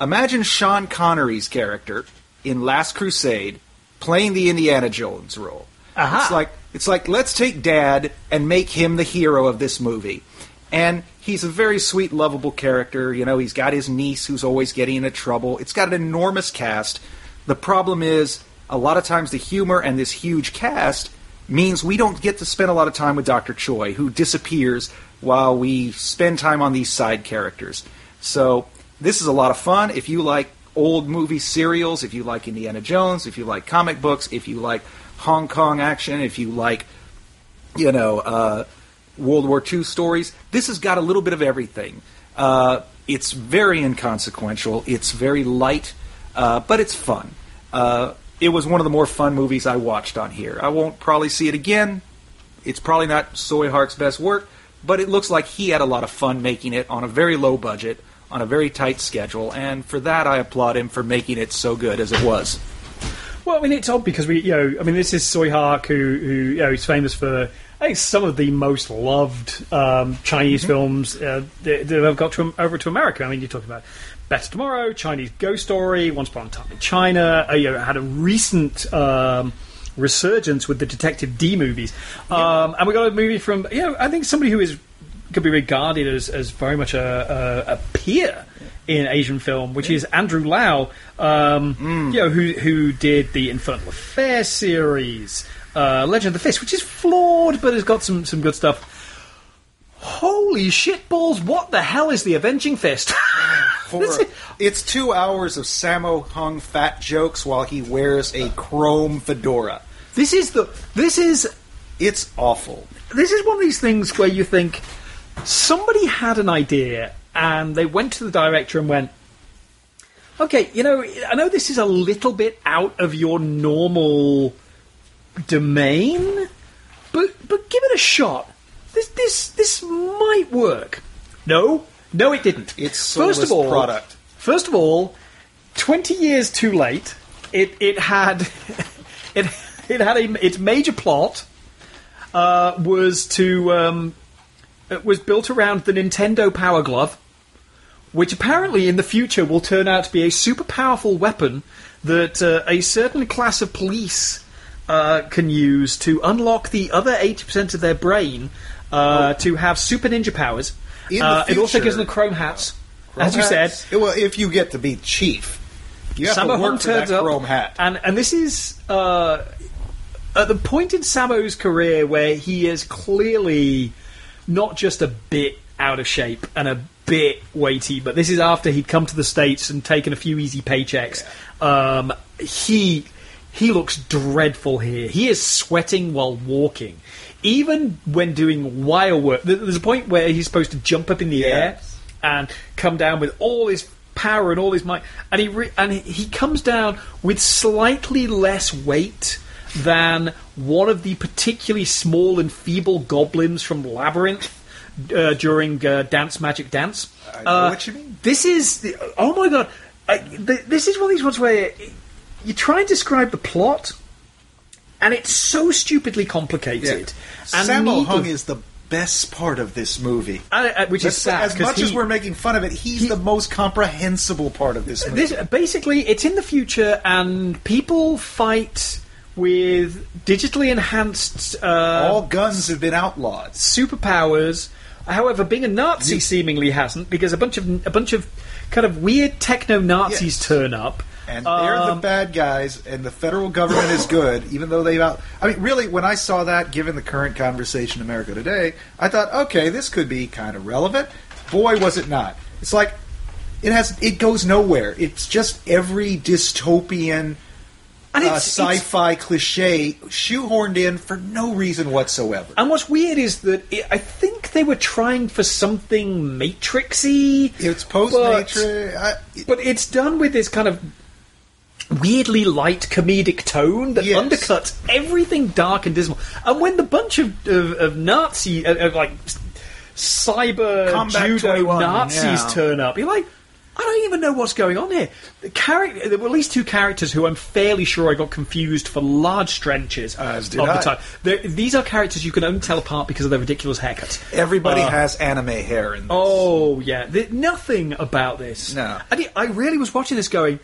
imagine Sean Connery's character in Last Crusade playing the Indiana Jones role. Aha. It's like it's like let's take Dad and make him the hero of this movie. And he's a very sweet, lovable character. You know, he's got his niece who's always getting into trouble. It's got an enormous cast. The problem is, a lot of times the humor and this huge cast means we don't get to spend a lot of time with Dr. Choi, who disappears while we spend time on these side characters. So, this is a lot of fun. If you like old movie serials, if you like Indiana Jones, if you like comic books, if you like Hong Kong action, if you like you know, uh, World War II stories. This has got a little bit of everything. Uh, it's very inconsequential. It's very light, uh, but it's fun. Uh, it was one of the more fun movies I watched on here. I won't probably see it again. It's probably not Tsui Hark's best work, but it looks like he had a lot of fun making it on a very low budget, on a very tight schedule, and for that I applaud him for making it so good as it was. Well, I mean, it's odd because we, you know, I mean, this is Tsui Hark, who, who, you know, is famous for, I think, some of the most loved um, Chinese films uh, that, that have got to, over to America. I mean, you're talking about Better Tomorrow, Chinese Ghost Story, Once Upon a Time in China. Uh, you know, had a recent um, resurgence with the Detective Dee movies, um, and we got a movie from, you know, I think somebody who is could be regarded as, as very much a, a, a peer in Asian film, which is Andrew Lau, um, you know, who who did the Infernal Affair series, uh, Legend of the Fist, which is flawed but has got some some good stuff. Holy shit balls! What the hell is the Avenging Fist? Is- it's two hours of Sammo Hung fat jokes while he wears a chrome fedora. this is the this is It's awful. this is one of these things where you think somebody had an idea and they went to the director and went, okay, you know, I know this is a little bit out of your normal domain, but but give it a shot. This this might work. No, no, it didn't. It's first of all product. First of all, twenty years too late. It it had it it had a its major plot uh, was to um, it was built around the Nintendo Power Glove, which apparently in the future will turn out to be a super powerful weapon that uh, a certain class of police uh, can use to unlock the other eighty percent of their brain uh, to have super ninja powers. In the Uh, it also future- gives them chrome hats, as you said. Hats? Well, if you get to be chief, you have Sammo to Hung work for that turns up, chrome hat. and and this is uh, at the point in Sammo's career where he is clearly not just a bit out of shape and a bit weighty, but this is after he'd come to the states and taken a few easy paychecks. Um, he he looks dreadful here. He is sweating while walking, even when doing wire work. There's a point where he's supposed to jump up in the air and come down with all his power and all his might, and he re- and he comes down with slightly less weight than one of the particularly small and feeble goblins from Labyrinth uh, during uh, Dance Magic Dance. Uh, what you mean. This is the, oh my god! I, th- this is one of these ones where you try and describe the plot, and it's so stupidly complicated. And Sammo Hung is the best part of this movie. uh, uh, which is sad as much as we're making fun of it, he's he- the most comprehensible part of this movie. This basically, it's in the future, and people fight with digitally enhanced uh, All guns have been outlawed. superpowers. However, being a Nazi seemingly hasn't, because a bunch of a bunch of kind of weird techno Nazis Yes. turn up. And they're the Um, bad guys, and the federal government is good, even though they've out. I mean, really, when I saw that, given the current conversation in America today, I thought, okay, this could be kind of relevant. Boy, was it not! It's like it has, it goes nowhere. It's just every dystopian and uh, it's, it's- sci-fi cliche shoehorned in for no reason whatsoever. and what's weird is that it, I think they were trying for something Matrixy. It's post Matrix. I- but it's done with this kind of weirdly light comedic tone that Yes. undercuts everything dark and dismal. And when the bunch of, of, of Nazi, uh, of like cyber Combat judo 21, Nazis yeah. turn up, you're like. I don't even know what's going on here. The character, there were at least two characters who I'm fairly sure I got confused for large stretches As of the I. time. They're- These are characters you can only tell apart because of their ridiculous haircuts. Everybody Uh, has anime hair in this. Oh yeah, There- nothing about this. No. and I really was watching this going.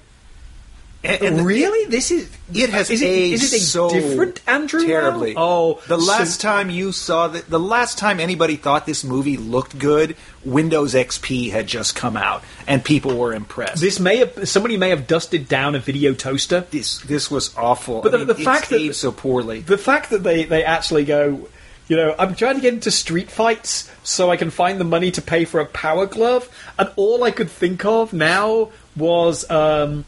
And- really, this is It has is it, aged is it a so different Andrew now? terribly. Oh, the so- last time you saw the the last time anybody thought this movie looked good, Windows XP had just come out, and people were impressed. this may have somebody may have dusted down a video toaster. this this was awful. But I the- mean, the fact that- aged so poorly. The fact that they they actually go. You know, I'm trying to get into street fights so I can find the money to pay for a power glove, and all I could think of now was um,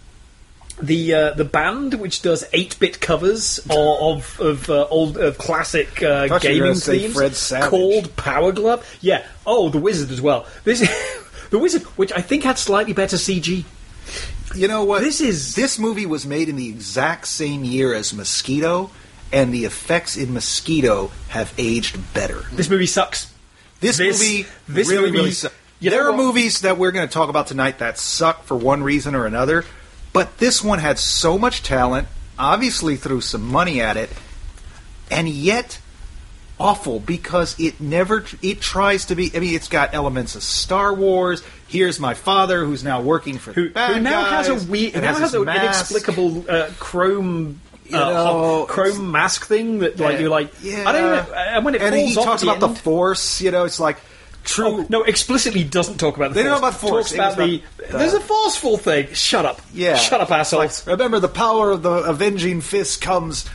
the uh, the band which does eight bit covers of of, of uh, old of classic uh, thought you were gaming themes called Power Glove. Yeah. Oh, the Wizard as well. This the Wizard, which I think had slightly better CG. you know what? This is- this movie was made in the exact same year as Mosquito, and the effects in Mosquito have aged better. This movie sucks. This, This- movie this really, movie- really sucks. There are movies that we're going to talk about tonight that suck for one reason or another, but this one had so much talent, obviously threw some money at it, and yet awful because it never it tries to be. I mean, it's got elements of Star Wars. Here's my father, who's now working for Who, the bad who now guys, has a weird, now has has an inexplicable uh, chrome. You uh, know, chrome mask thing that like Yeah. you're like yeah. I don't know and when it and falls he off talks the about the Force. You know, it's like true. Oh, no, explicitly doesn't talk about the They force. don't know about force. Talks It about the, the- there's a forceful thing. Shut up. Yeah. Shut up, assholes. Like, remember, the power of the avenging fist comes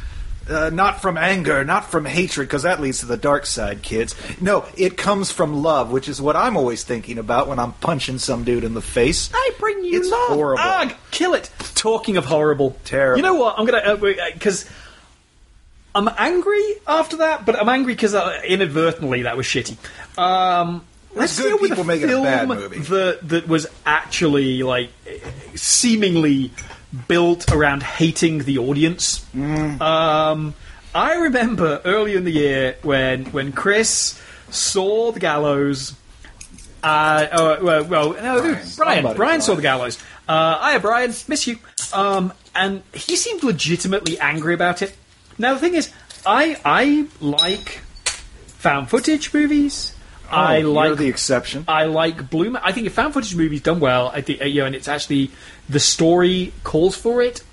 uh, not from anger, not from hatred, because that leads to the dark side, kids. No, it comes from love, which is what I'm always thinking about when I'm punching some dude in the face. I bring you It's love. horrible. Ugh, kill it. Talking of horrible, Terrible. You know what? I'm gonna because. I'm angry after that, but I'm angry because uh, inadvertently that was shitty. Um, let's good deal with people a making a film bad movie. that that was actually like seemingly built around hating the audience. Mm. Um, I remember early in the year when when Chris saw the gallows. Uh, oh, well, well, no, Brian. Somebody, Brian, saw the gallows. Uh, hiya, Brian. Miss you. Um, and he seemed legitimately angry about it. Now the thing is, I I like found footage movies. Oh, I Oh, you're like the exception. I like Bloom. I think if found footage movies done well, I think you know, and it's actually the story calls for it.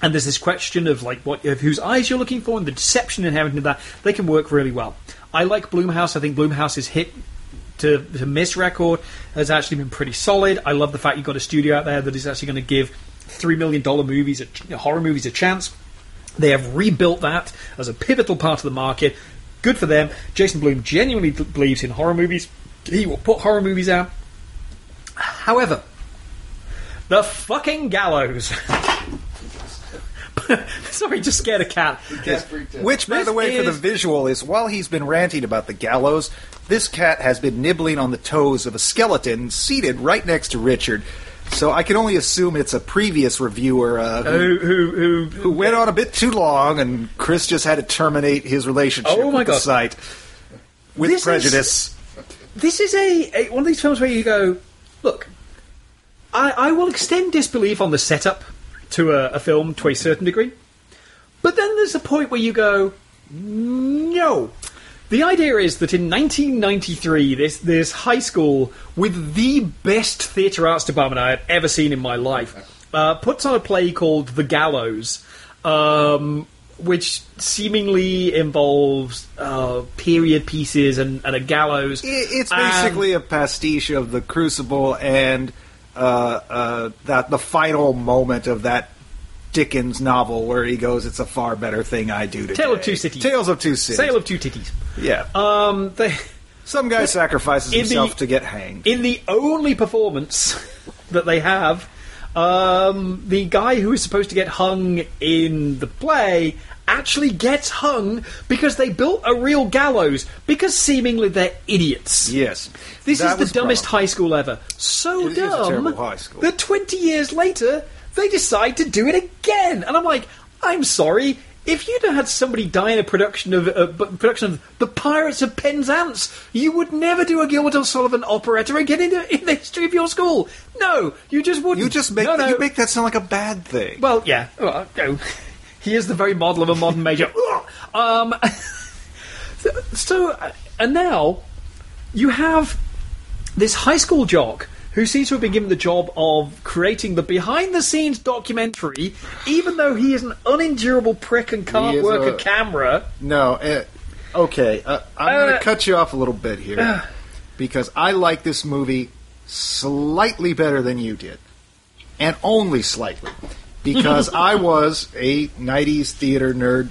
And there's this question of like what of whose eyes you're looking for and the deception inherent in that. They can work really well. I like Blumhouse. I think Blumhouse's hit to, to miss record has actually been pretty solid. I love the fact you've got a studio out there that is actually going to give three million dollar movies, a, horror movies, a chance. They have rebuilt that as a pivotal part of the market. Good for them. Jason Blum genuinely b- believes in horror movies. He will put horror movies out. However, the fucking gallows. Sorry, just scared a cat. Which, by This the way, for the visual is while he's been ranting about the gallows, this cat has been nibbling on the toes of a skeleton seated right next to Richard. So I can only assume it's a previous reviewer uh, who, Who, who, who, went on a bit too long, and Chris just had to terminate his relationship Oh my with the God. site with This is- prejudice. this is a, a one of these films where you go, look, I, I will extend disbelief on the setup to a, a film to a certain degree, but then there's a point where you go, no. The idea is that in 1993, this this high school with the best theatre arts department I had ever seen in my life uh, puts on a play called The Gallows, um, which seemingly involves uh, period pieces and, and a gallows. It's And- basically a pastiche of the Crucible and uh, uh, that the final moment of that Dickens novel where he goes, "It's a far better thing I do today." Tale of Two Cities. Tales of Two Cities. Sale of Two Titties. yeah. Um, they, Some guy sacrifices himself the- to get hanged. in the only performance that they have, um, the guy who is supposed to get hung in the play actually gets hung because they built a real gallows because seemingly they're idiots. yes, This is the dumbest high school ever. So It is a dumb terrible high school. that 20 years later they decide to do it again. And I'm like, I'm sorry. If you'd have had somebody die in a production of uh, production of The Pirates of Penzance, you would never do a Gilbert and Sullivan operetta and get into in the history of your school. No, you just wouldn't. You just make no, no. you make that sound like a bad thing. Well, yeah. Well, no. He is the very model of a modern major. um, so, uh, and now you have this high school jock who seems to have been given the job of creating the behind the scenes documentary, even though he is an unendurable prick and can't work a, a- camera. No, uh, okay. Uh, I'm going Uh, to cut you off a little bit here because I like this movie slightly better than you did, and only slightly, because I was a '90s theater nerd.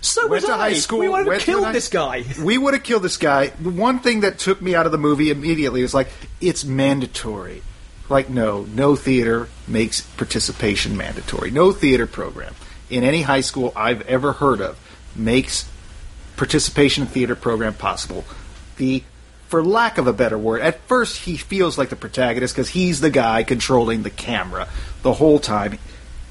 So Went was to I. high school, we would have went to killed high- this guy. We would have killed this guy. The one thing that took me out of the movie immediately was like, it's mandatory. Like, no, no theater makes participation mandatory. No theater program in any high school I've ever heard of makes participation in theater program possible. The, for lack of a better word, at first he feels like the protagonist because he's the guy controlling the camera the whole time.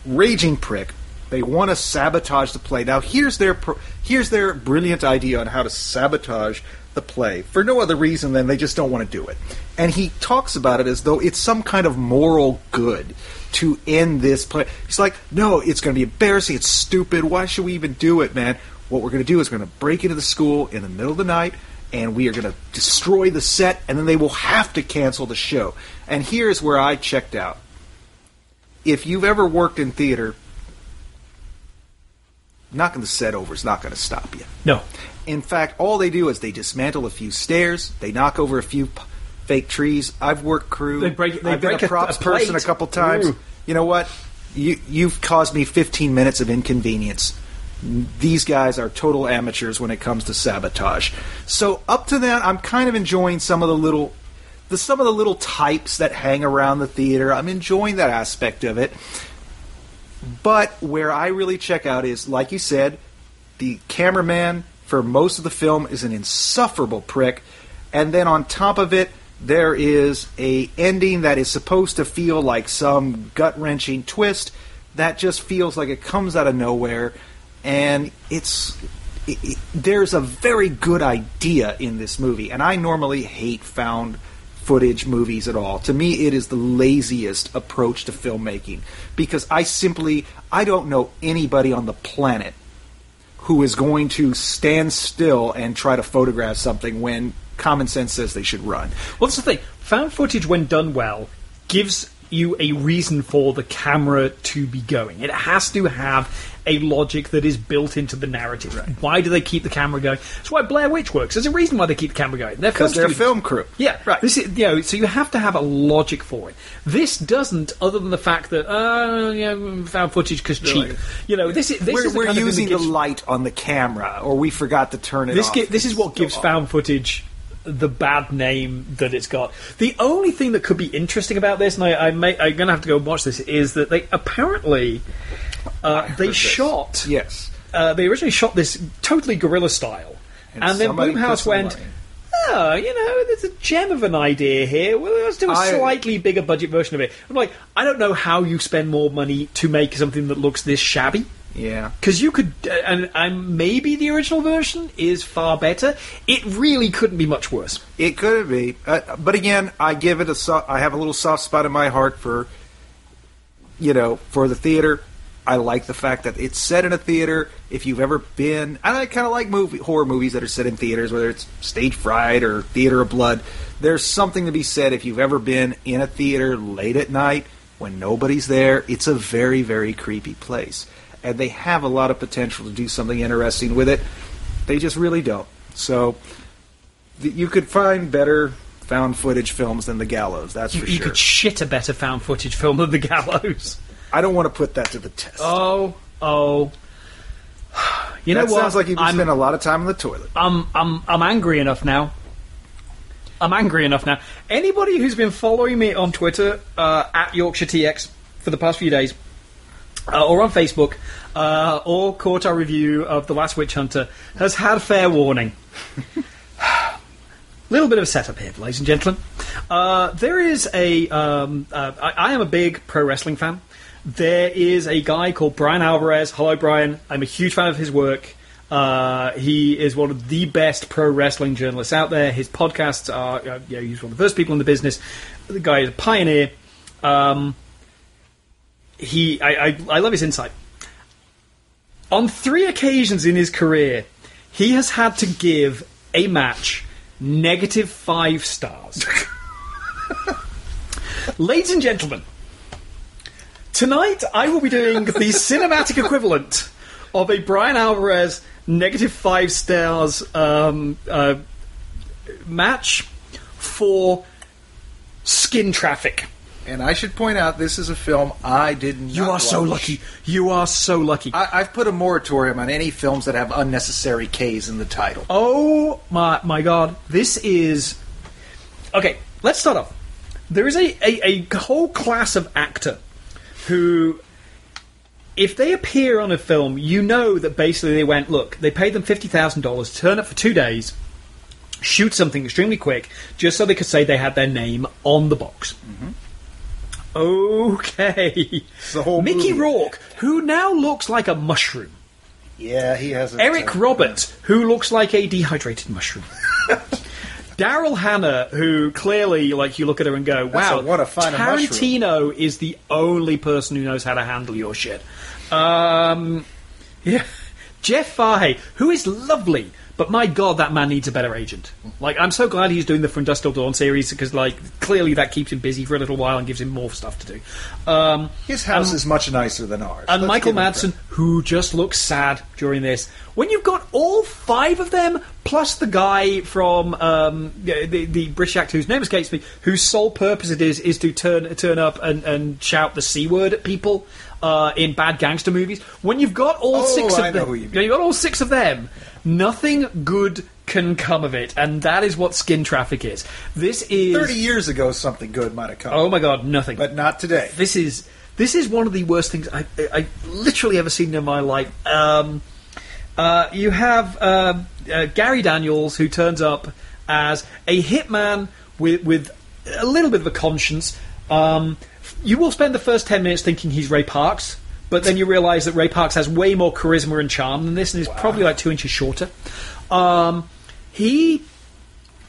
Raging prick. They want to sabotage the play. Now here's their here's their brilliant idea on how to sabotage the play for no other reason than they just don't want to do it. And he talks about it as though it's some kind of moral good to end this play. He's like, "No, it's going to be embarrassing. It's stupid. Why should we even do it, man? What we're going to do is we're going to break into the school in the middle of the night." And we are going to destroy the set, and then they will have to cancel the show. And here's where I checked out. If you've ever worked in theater, knocking the set over is not going to stop you. No. In fact, all they do is they dismantle a few stairs, they knock over a few p- fake trees. I've worked crew. They break- they I've been break a a- props a plate. person a couple times. Ooh. You know what? You you've caused me 15 minutes of inconvenience. These guys are total amateurs when it comes to sabotage. So up to that, I'm kind of enjoying some of the little, the some of the little types that hang around the theater. I'm enjoying that aspect of it. But where I really check out is, like you said, the cameraman for most of the film is an insufferable prick, and then on top of it, there is a ending that is supposed to feel like some gut wrenching twist that just feels like it comes out of nowhere, and it's. It, it, there's a very good idea in this movie, and I normally hate found footage movies at all. To me, it is the laziest approach to filmmaking because I simply I don't know anybody on the planet who is going to stand still and try to photograph something when common sense says they should run. Well, that's the thing. Found footage, when done well, gives you a reason for the camera to be going. It has to have a logic that is built into the narrative. Why do they keep the camera going? That's why Blair Witch works. There's a reason why they keep the camera going. They're Because they're a film crew. Yeah, Right. This is, you know, so you have to have a logic for it. This doesn't, other than the fact that, uh, yeah, found footage because cheap. You know, this is this we're is we're using gives, the light on the camera, or we forgot to turn it this off. gi- this is what gives found footage the bad name that it's got. The only thing that could be interesting about this, and I, I may, I'm going to have to go and watch this, is that they apparently uh, they this. shot. Yes. Uh, they originally shot this totally guerrilla style, And and, then Blumhouse went. Oh, you know, there's a gem of an idea here. Well, let's do a I- slightly bigger budget version of it. I'm like, I don't know how you spend more money to make something that looks this shabby. Yeah. Because you could, uh, and, and maybe the original version is far better. It really couldn't be much worse. It could be, uh, but again, I give it a. So- I have a little soft spot in my heart for, you know, for the theater. I like the fact that it's set in a theater. If you've ever been, and I kind of like movie horror movies that are set in theaters, whether it's Stage Fright or Theater of Blood. There's something to be said if you've ever been in a theater late at night when nobody's there. It's a very, very creepy place, and they have a lot of potential to do something interesting with it. They just really don't. So you could find better found footage films than The Gallows. That's You, for you sure. You could shit a better found footage film than The Gallows. I don't want to put that to the test. Oh, oh. You know that what? sounds like you've I'm, spending a lot of time in the toilet. I'm, I'm, I'm angry enough now. I'm angry enough now. Anybody who's been following me on Twitter uh, at Yorkshire TX for the past few days, uh, or on Facebook, uh, or caught our review of The Last Witch Hunter, has had fair warning. Little bit of a setup here, ladies and gentlemen. Uh, there is a. Um, uh, I, I am a big pro wrestling fan. There is a guy called Bryan Alvarez. Hello, Brian. I'm a huge fan of his work. Uh, he is one of the best pro wrestling journalists out there. His podcasts are, uh, you know, he's one of the first people in the business. The guy is a pioneer. Um, he, I, I, I love his insight. On three occasions in his career, he has had to give a match negative five stars. Ladies and gentlemen, tonight I will be doing the cinematic equivalent of a Bryan Alvarez negative five stars um, uh, match for Skin Traffic. And I should point out, this is a film I did not You are so lucky. You are so lucky. I, I've put a moratorium on any films that have unnecessary K's in the title. Oh my my god! This is okay. Let's start off. There is a, a, a whole class of actor who, if they appear on a film, you know that basically they went, look, they paid them fifty thousand dollars, turn up for two days, shoot something extremely quick, just so they could say they had their name on the box. Mm-hmm. Okay. the whole Mickey movie. Rourke, who now looks like a mushroom. Yeah, he has. A, Eric Roberts, who looks like a dehydrated mushroom. Daryl Hannah, who clearly, like, you look at her and go, "Wow, a- what a fine Tarantino is the only person who knows how to handle your shit." Um, yeah, Jeff Fahey, who is lovely, but my god, that man needs a better agent. Like, I'm so glad he's doing the From Dusk Till Dawn series because, like, clearly that keeps him busy for a little while and gives him more stuff to do. Um, His house is much nicer than ours. and Let's Michael Madsen, who just looks sad during this. When you've got all five of them, plus the guy from um, the, the, British actor whose name escapes me, whose sole purpose it is is to turn turn up and, and shout the c word at people uh, in bad gangster movies. When you've got all Oh, six of I know them, who you you've got all six of them, nothing good can come of it, and that is what Skin Traffic is. This is Thirty years ago, something good might have come, oh my god, nothing. but not today. This is this is one of the worst things I, I, I literally ever seen in my life. Um, uh, you have uh, uh, Gary Daniels who turns up as a hitman with with a little bit of a conscience. Um, you will spend the first ten minutes thinking he's Ray Parks, but then you realise that Ray Parks has way more charisma and charm than this, and is probably like two inches shorter. Um, he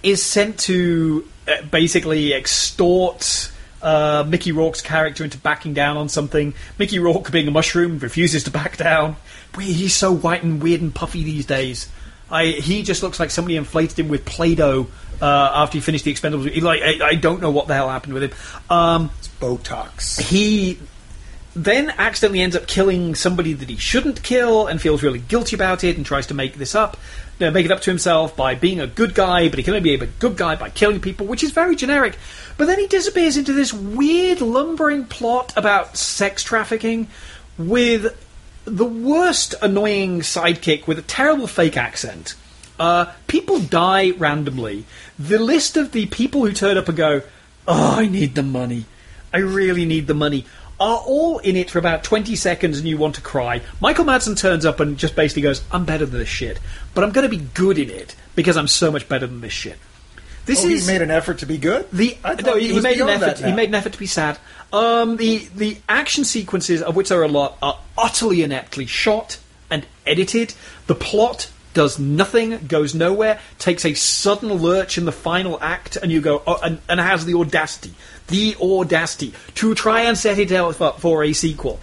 is sent to uh, basically extort uh, Mickey Rourke's character into backing down on something. Mickey Rourke, being a mushroom, refuses to back down. He's so white and weird and puffy these days. I, he just looks like somebody inflated him with Play-Doh uh, after he finished the Expendables. He, like I, I don't know what the hell happened with him. Um, It's Botox. he then accidentally ends up killing somebody that he shouldn't kill and feels really guilty about it and tries to make this up, uh, make it up to himself by being a good guy, but he can only be a good guy by killing people, which is very generic. But then he disappears into this weird lumbering plot about sex trafficking with the worst annoying sidekick with a terrible fake accent. Uh, people die randomly. The list of the people who turn up and go, "Oh, I need the money. I really need the money." Are all in it for about 20 seconds and you want to cry. Michael Madsen turns up and just basically goes, I'm better than this shit. But I'm going to be good in it because I'm so much better than this shit. This Oh, is he made an effort to be good. the no, he he, made an effort. He made an effort to be sad. Um, the the action sequences, of which there are a lot, are utterly ineptly shot and edited. The plot does nothing, goes nowhere, takes a sudden lurch in the final act, and you go, oh, and, and has the audacity, the audacity to try and set it up for a sequel.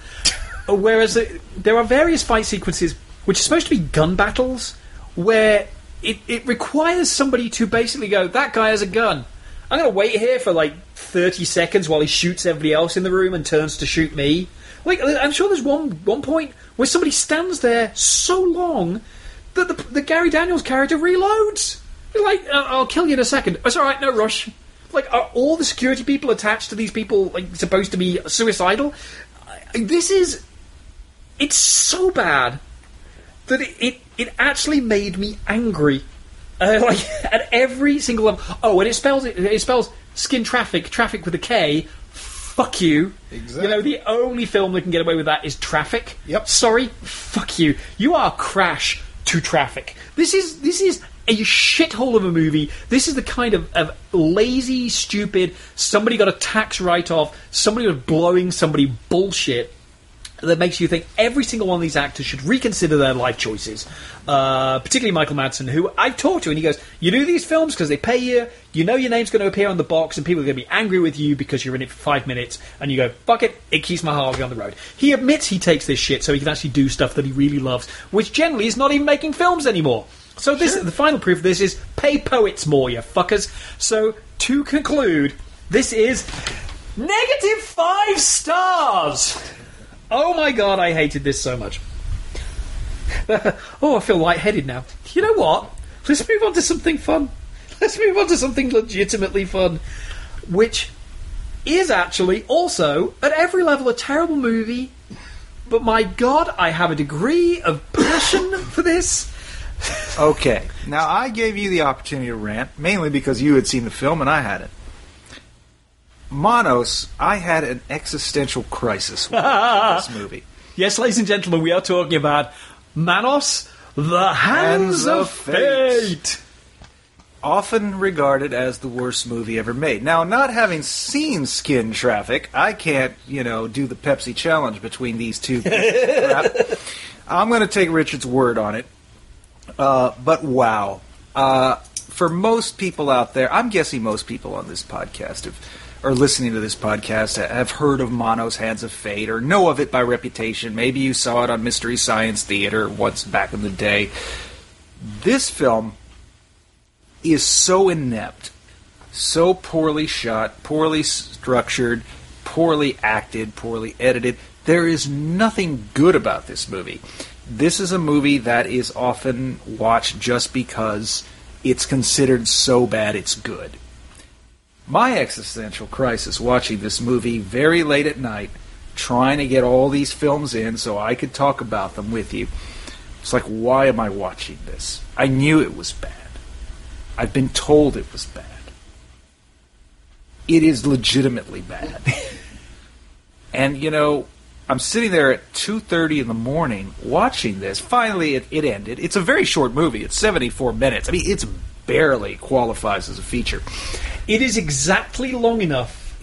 Uh, Whereas uh, there are various fight sequences which are supposed to be gun battles, where it, it requires somebody to basically go, that guy has a gun. I'm going to wait here for like 30 seconds while he shoots everybody else in the room and turns to shoot me. Like, I'm sure there's one one point where somebody stands there so long that the, the Gary Daniels character reloads. Like, "Uh, I'll kill you in a second. It's all right, no rush. Like, are all the security people attached to these people like supposed to be suicidal? This is, it's so bad that it, it, it actually made me angry. Uh, like at every single level. Oh, and it spells it, it spells skin traffic, traffic with a K. Fuck you. Exactly. You know the only film that can get away with that is Traffic. Yep. Sorry. Fuck you. You are Crash to Traffic. This is this is a shithole of a movie. This is the kind of, of lazy, stupid. Somebody got a tax write off. Somebody was blowing somebody bullshit that makes you think every single one of these actors should reconsider their life choices. Uh, particularly Michael Madsen, who I've talked to, and he goes, "You do these films because they pay you. You know your name's going to appear on the box, and people are going to be angry with you because you're in it for five minutes." And you go, "Fuck it, it keeps my heart on the road." He admits he takes this shit so he can actually do stuff that he really loves, which generally is not even making films anymore. So this, the final proof of this is pay poets more, you fuckers. So to conclude, this is negative five stars. Oh my god, I hated this so much. oh, I feel lightheaded now. You know what? Let's move on to something fun. Let's move on to something legitimately fun, which is actually also, at every level, a terrible movie. But my god, I have a degree of passion for this. Okay. Now I gave you the opportunity to rant, mainly because you had seen the film and I hadn't. Manos, I had an existential crisis with this movie. Yes, ladies and gentlemen, we are talking about Manos, the Hands, Hands of, of Fate. Fate. Often regarded as the worst movie ever made. Now, not having seen Skin Traffic, I can't, you know, do the Pepsi challenge between these two. pieces of crap. I'm going to take Richard's word on it. Uh, but wow. Uh, for most people out there, I'm guessing most people on this podcast have, or listening to this podcast have heard of Manos Hands of Fate or know of it by reputation. Maybe you saw it on Mystery Science Theater once back in the day. This film is so inept, so poorly shot, poorly structured, poorly acted, poorly edited. There is nothing good about this movie. This is a movie that is often watched just because it's considered so bad it's good. My existential crisis watching this movie very late at night, trying to get all these films in so I could talk about them with you. It's like, why am I watching this? I knew it was bad. I've been told it was bad. It is legitimately bad. and you know, I'm sitting there at 2:30 in the morning watching this. Finally, it, it ended. It's a very short movie. It's 74 minutes. I mean, it's barely qualifies as a feature. It is exactly long enough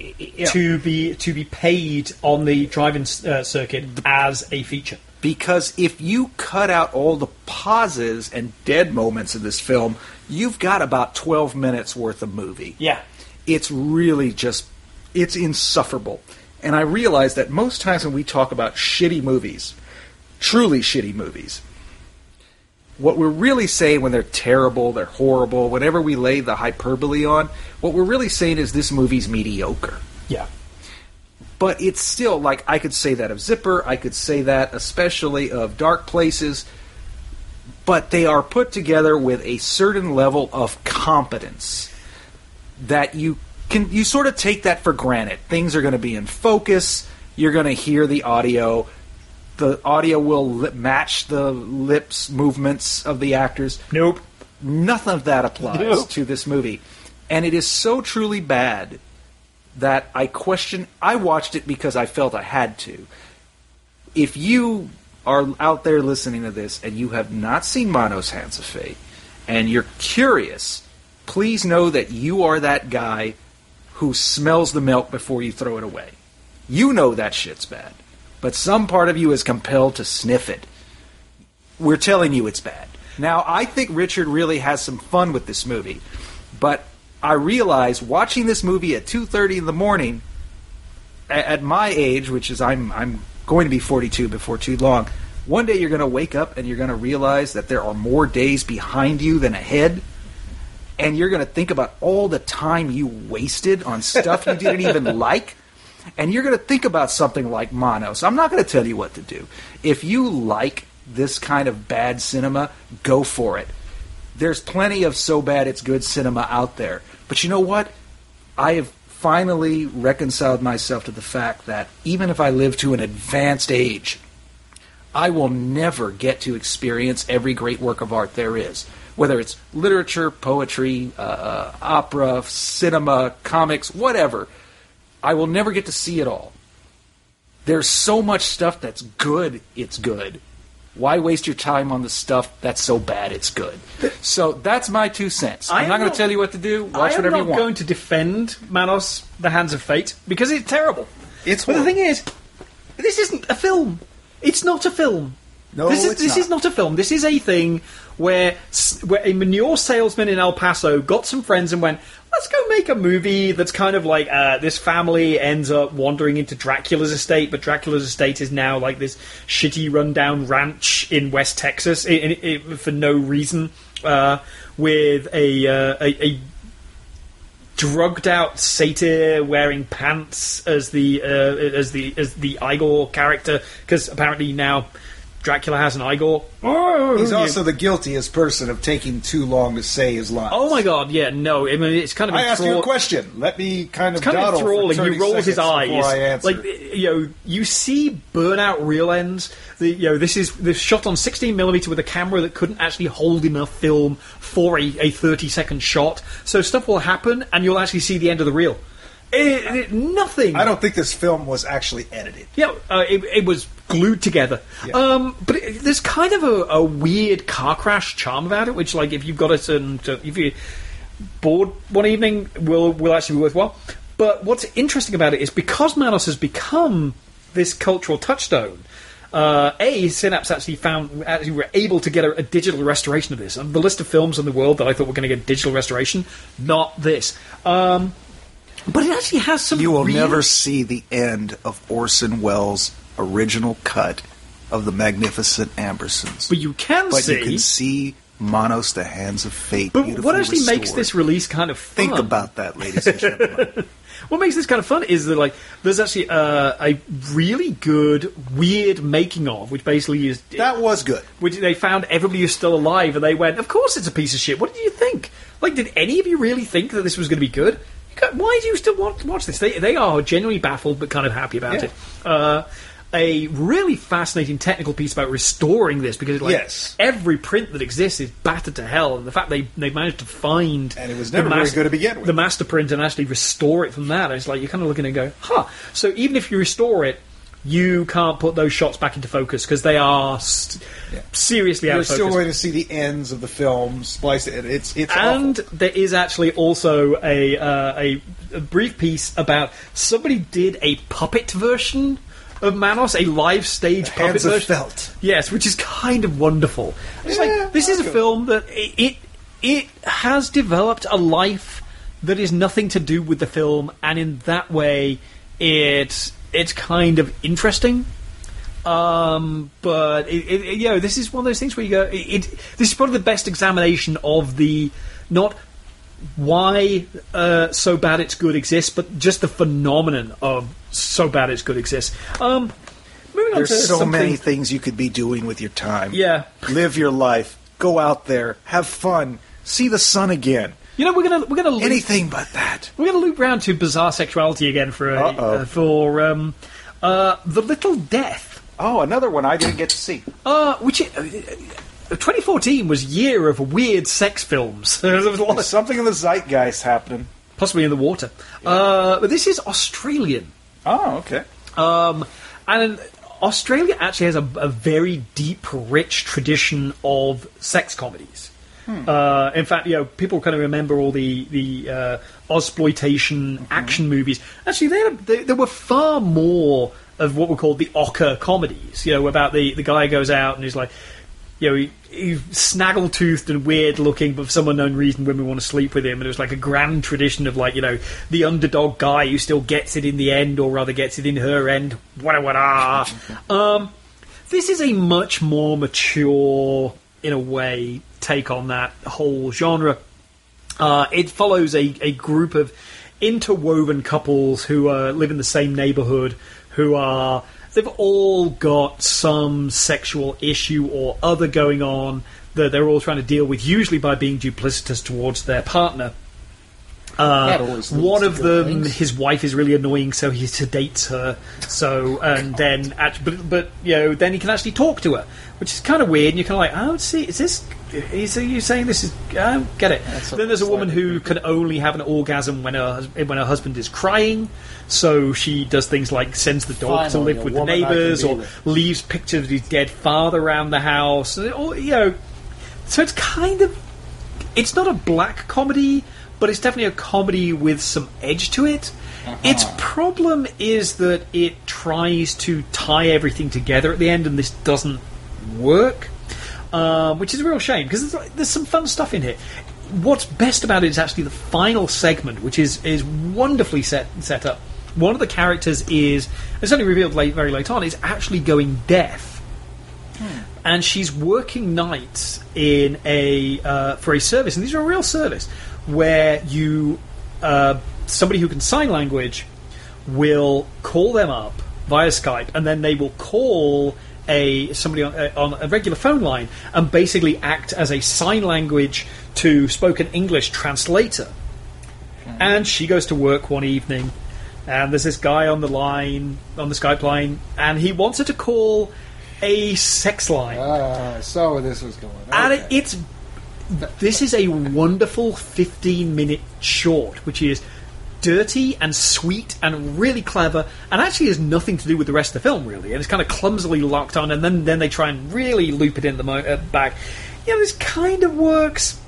to be to be paid on the drive-in uh, circuit as a feature. Because if you cut out all the pauses and dead moments in this film, you've got about 12 minutes worth of movie. Yeah. it's really just it's insufferable and i realize that most times when we talk about shitty movies truly shitty movies what we're really saying when they're terrible they're horrible whenever we lay the hyperbole on what we're really saying is this movie's mediocre Yeah. but it's still like I could say that of Zipper, I could say that especially of Dark Places, but they are put together with a certain level of competence that you can you sort of take that for granted. Things are going to be in focus, you're going to hear the audio, the audio will li- match the lips movements of the actors. Nope. Nothing of that applies No. to this movie. And it is so truly bad that I question. I watched it because I felt I had to. If you are out there listening to this and you have not seen Manos Hands of Fate and you're curious, please know that you are that guy who smells the milk before you throw it away. You know that shit's bad. But some part of you is compelled to sniff it. We're telling you it's bad. Now, I think Richard really has some fun with this movie, but I realize watching this movie at 2:30 in the morning at my age, which is I'm I'm going to be 42 before too long. One day you're going to wake up and you're going to realize that there are more days behind you than ahead, and you're going to think about all the time you wasted on stuff you didn't even like, and you're going to think about something like Mono. So I'm not going to tell you what to do. If you like this kind of bad cinema, go for it. There's plenty of so bad it's good cinema out there. But you know what? I have finally reconciled myself to the fact that even if I live to an advanced age, I will never get to experience every great work of art there is. Whether it's literature, poetry, uh, uh, opera, cinema, comics, whatever. I will never get to see it all. There's so much stuff that's good, it's good. Why waste your time on the stuff that's so bad it's good? So that's my two cents. I I'm not going to tell you what to do. I Watch am whatever not you want. I'm going to defend Manos: The Hands of Fate because it's terrible. It's but the thing is, this isn't a film. It's not a film. No, this is this not. is not a film. This is a thing where where a manure salesman in El Paso got some friends and went, "Let's go make a movie that's kind of like uh, this family ends up wandering into Dracula's estate, but Dracula's estate is now like this shitty rundown ranch in West Texas for no reason, uh, with a, uh, a a drugged out satyr wearing pants as the uh, as the as the Igor character because apparently now Dracula has an Igor. Oh, He's also the guiltiest person of taking too long to say his lines. Oh my god! Yeah, no. I mean, it's kind of I asked you a question. Let me kind of kind of dawdle for enthralling. 30 He rolls his seconds eyes, before I answer. like you know, you see burnout reel ends. The, you know, this is this shot on 16 millimeter with a camera that couldn't actually hold enough film for a, a 30 second shot. So stuff will happen, and you'll actually see the end of the reel. It, it- nothing. I don't think this film was actually edited. Yeah, uh, it, it was glued together. Yeah. Um, but it, there's kind of a, a weird car crash charm about it, which, like, if you've got a certain, if you're bored one evening, will will actually be worthwhile. But what's interesting about it is because Manos has become this cultural touchstone. Uh, a Synapse actually found actually were able to get a, a digital restoration of this. On the list of films in the world that I thought were going to get digital restoration, not this. Um, but it actually has some. You will real- never see the end of Orson Welles' original cut of the Magnificent Ambersons. But you can see. But see. you can see Manos, the Hands of Fate. But what actually makes this release kind of fun? Think about that, ladies and gentlemen. What makes this kind of fun is that like there's actually uh, a really good weird making of, which basically is That was good. which they found everybody who's still alive, and they went, "Of course, it's a piece of shit." What did you think? Like, did any of you really think that this was going to be good? Why do you still want watch this? They they are genuinely baffled, but kind of happy about Yeah. it. Uh, a really fascinating technical piece about restoring this because like Yes. every print that exists is battered to hell, and the fact they they managed to find And it was never very good to begin with. the master print and actually restore it from that. It's like you're kind of looking and go, huh. So even if you restore it, you can't put those shots back into focus because they are st- Yeah. seriously out You're still going to see the ends of the film spliced. in. It's it's and awful. there is actually also a, uh, a a brief piece about somebody did a puppet version of Manos, a live stage puppet Hands of version. felt. Yes, which is kind of wonderful. It's Yeah, like this is a that's film that it, it it has developed a life that is nothing to do with the film, and in that way, it's it's kind of interesting. Um, but it, it, it- you know, this is one of those things where you go. It, it this is probably the best examination of the not why uh, so bad it's good exists, but just the phenomenon of so bad it's good exists. Um, moving on There's to so something- many things you could be doing with your time. Yeah. Live your life. Go out there. Have fun. See the sun again. You know, we're gonna we're gonna loop, Anything but that. we're gonna loop round to bizarre sexuality again for a, Uh-oh. uh, for um, uh, the little death. Oh, another one I didn't get to see. Uh, which i- 2014 was year of weird sex films. there was a lot of something in the zeitgeist happening. possibly in the water. Uh, but this is Australian. Oh, okay. Um, and Australia actually has a, a very deep, rich tradition of sex comedies. Uh, in fact, you know, people kind of remember all the the uh, exploitation action movies. Actually, there there there were far more of what were called the ocker comedies. You know, about the the guy goes out and he's like, you know, he, he's snaggle toothed and weird looking, but for some unknown reason, women want to sleep with him. And it was like a grand tradition of like, you know, the underdog guy who still gets it in the end, or rather gets it in her end. Wada wada. um, this is a much more mature, in a way, take on that whole genre. Uh, it follows a, a group of interwoven couples who uh, live in the same neighborhood, who are they've all got some sexual issue or other going on that they're all trying to deal with, usually by being duplicitous towards their partner. Uh, one of them, things. his wife is really annoying, so he sedates her. So, and then, act- but, but you know, then he can actually talk to her, which is kind of weird. And you're kind of like, oh, see, is this? Is you saying this is? I don't get it. then there's a woman who can only have an orgasm when her when her husband is crying. So she does things like sends the dog to live with the woman I can neighbors, or with. leaves pictures of his dead father around the house. Or, you know, so it's kind of it's not a black comedy, but it's definitely a comedy with some edge to it. Its problem is that it tries to tie everything together at the end, and this doesn't work, um, which is a real shame because there's, there's some fun stuff in here. What's best about it is actually the final segment, which is is wonderfully set set up. One of the characters is it's only revealed late, very late on is actually going deaf and she's working nights in a uh, for a service, and these are a real service where you uh, somebody who can sign language will call them up via Skype, and then they will call a somebody on, uh, on a regular phone line and basically act as a sign language to spoken English translator. And she goes to work one evening, and there's this guy on the line, on the Skype line, and he wants her to call a sex line. Ah, so this was going. And it, it's this is a wonderful 15 minute short, which is dirty and sweet and really clever, and actually has nothing to do with the rest of the film, really. And it's kind of clumsily locked on, and then then they try and really loop it in the mo- uh, back. Yeah, this kind of works.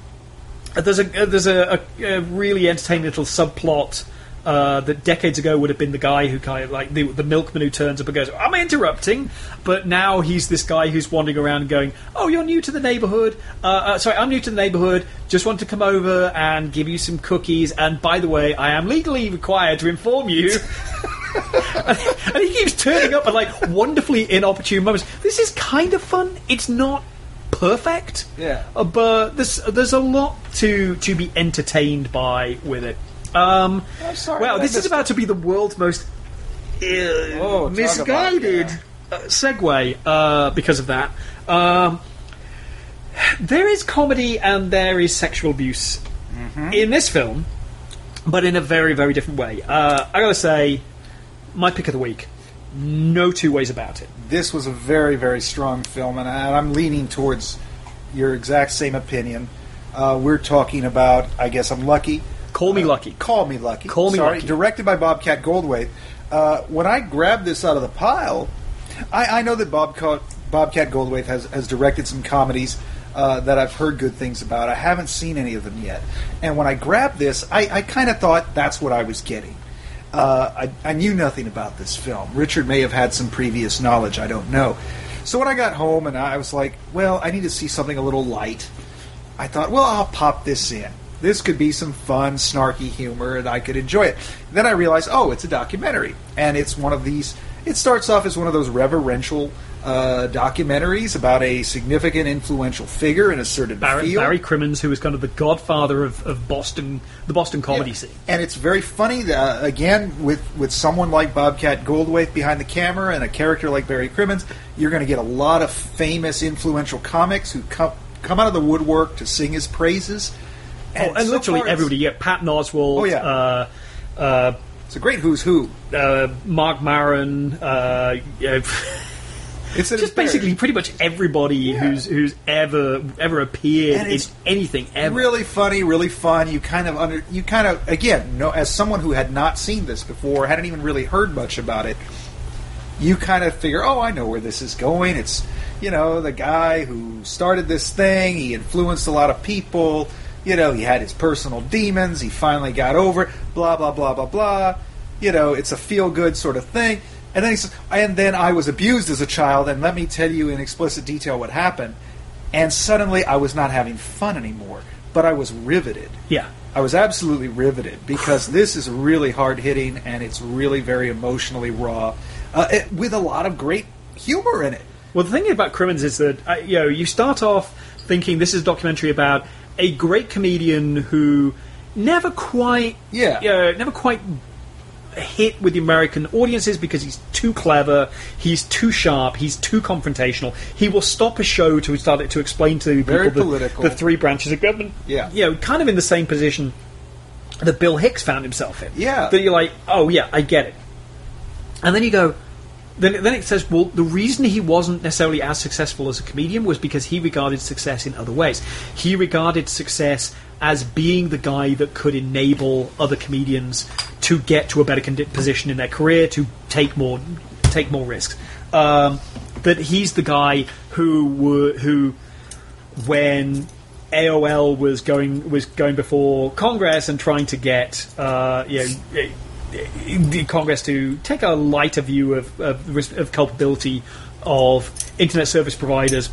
There's a uh, there's a, a, a really entertaining little subplot. Uh, that decades ago would have been the guy who kind of like the, the milkman who turns up and goes, "Am "I'm interrupting," but now he's this guy who's wandering around going, "Oh, you're new to the neighborhood. Uh, uh, sorry, I'm new to the neighborhood. Just want to come over and give you some cookies. And by the way, I am legally required to inform you." and he keeps turning up at like wonderfully inopportune moments. This is kind of fun. It's not perfect, Yeah. uh, but there's there's a lot to to be entertained by with it. Um, I'm sorry wow, I this is about to be the world's most uh, Oh, talk about- misguided yeah. uh, segue uh, because of that. Um, there is comedy and there is sexual abuse Mm-hmm. in this film, but in a very, very different way. Uh, I gotta say, my pick of the week. No two ways about it. this was a very, very strong film, and I- I'm leaning towards your exact same opinion. Uh, we're talking about, I guess I'm lucky. Call me lucky. Call me lucky. Call Me Sorry, Lucky. directed by Bobcat Goldthwait. Uh, when I grabbed this out of the pile, I, I know that Bobcat, Bobcat Goldthwait has, has directed some comedies uh, that I've heard good things about. I haven't seen any of them yet. And when I grabbed this, I, I kind of thought that's what I was getting. Uh, I, I knew nothing about this film. Richard may have had some previous knowledge. I don't know. So when I got home and I was like, well, I need to see something a little light. I thought, well, I'll pop this in. This could be some fun, snarky humor, and I could enjoy it. Then I realized, oh, it's a documentary, and it's one of these. It starts off as one of those reverential uh, documentaries about a significant, influential figure in a certain Barry, field. Barry Crimmins, who is kind of the godfather of, of Boston, the Boston comedy Yeah. scene. And it's very funny, uh, again, with, with someone like Bobcat Goldthwait behind the camera and a character like Barry Crimmins, you're going to get a lot of famous, influential comics who come, come out of the woodwork to sing his praises. Oh, and so literally far it's- everybody. Yeah, Patton Oswalt. Oh, yeah. Uh, uh, It's a great who's who. uh, Marc Maron. Uh, yeah, It's just basically pretty much everybody who's who's ever ever appeared in anything ever. really funny, really fun. You kind of under, you kind of again, no, as someone who had not seen this before, hadn't even really heard much about it, you kind of figure, oh, I know where this is going. It's you know the guy who started this thing. He influenced a lot of people. You know, he had his personal demons. He finally got over it. Blah blah blah blah blah. You know, it's a feel good sort of thing. And then he says, and then I was abused as a child, and let me tell you in explicit detail what happened. And suddenly I was not having fun anymore, but I was riveted. Yeah. I was absolutely riveted because this is really hard hitting and it's really very emotionally raw, uh, it, with a lot of great humor in it. Well, the thing about Crimmins is that uh, you know you start off thinking this is a documentary about a great comedian who never quite, Yeah. you know, never quite hit with the American audiences because he's too clever, he's too sharp, he's too confrontational. He will stop a show to start it to explain to people the, political. the three branches of government. Yeah. you know, kind of in the same position that Bill Hicks found himself in. Yeah. that you're like, oh yeah, I get it. And then you go, then, then it says, well, the reason he wasn't necessarily as successful as a comedian was because he regarded success in other ways. He regarded success as being the guy that could enable other comedians to get to a better position in their career, to take more, take more risks. Um, that he's the guy who were, who, when AOL was going was going before Congress and trying to get uh, you know, the Congress to take a lighter view of, of, of culpability of internet service providers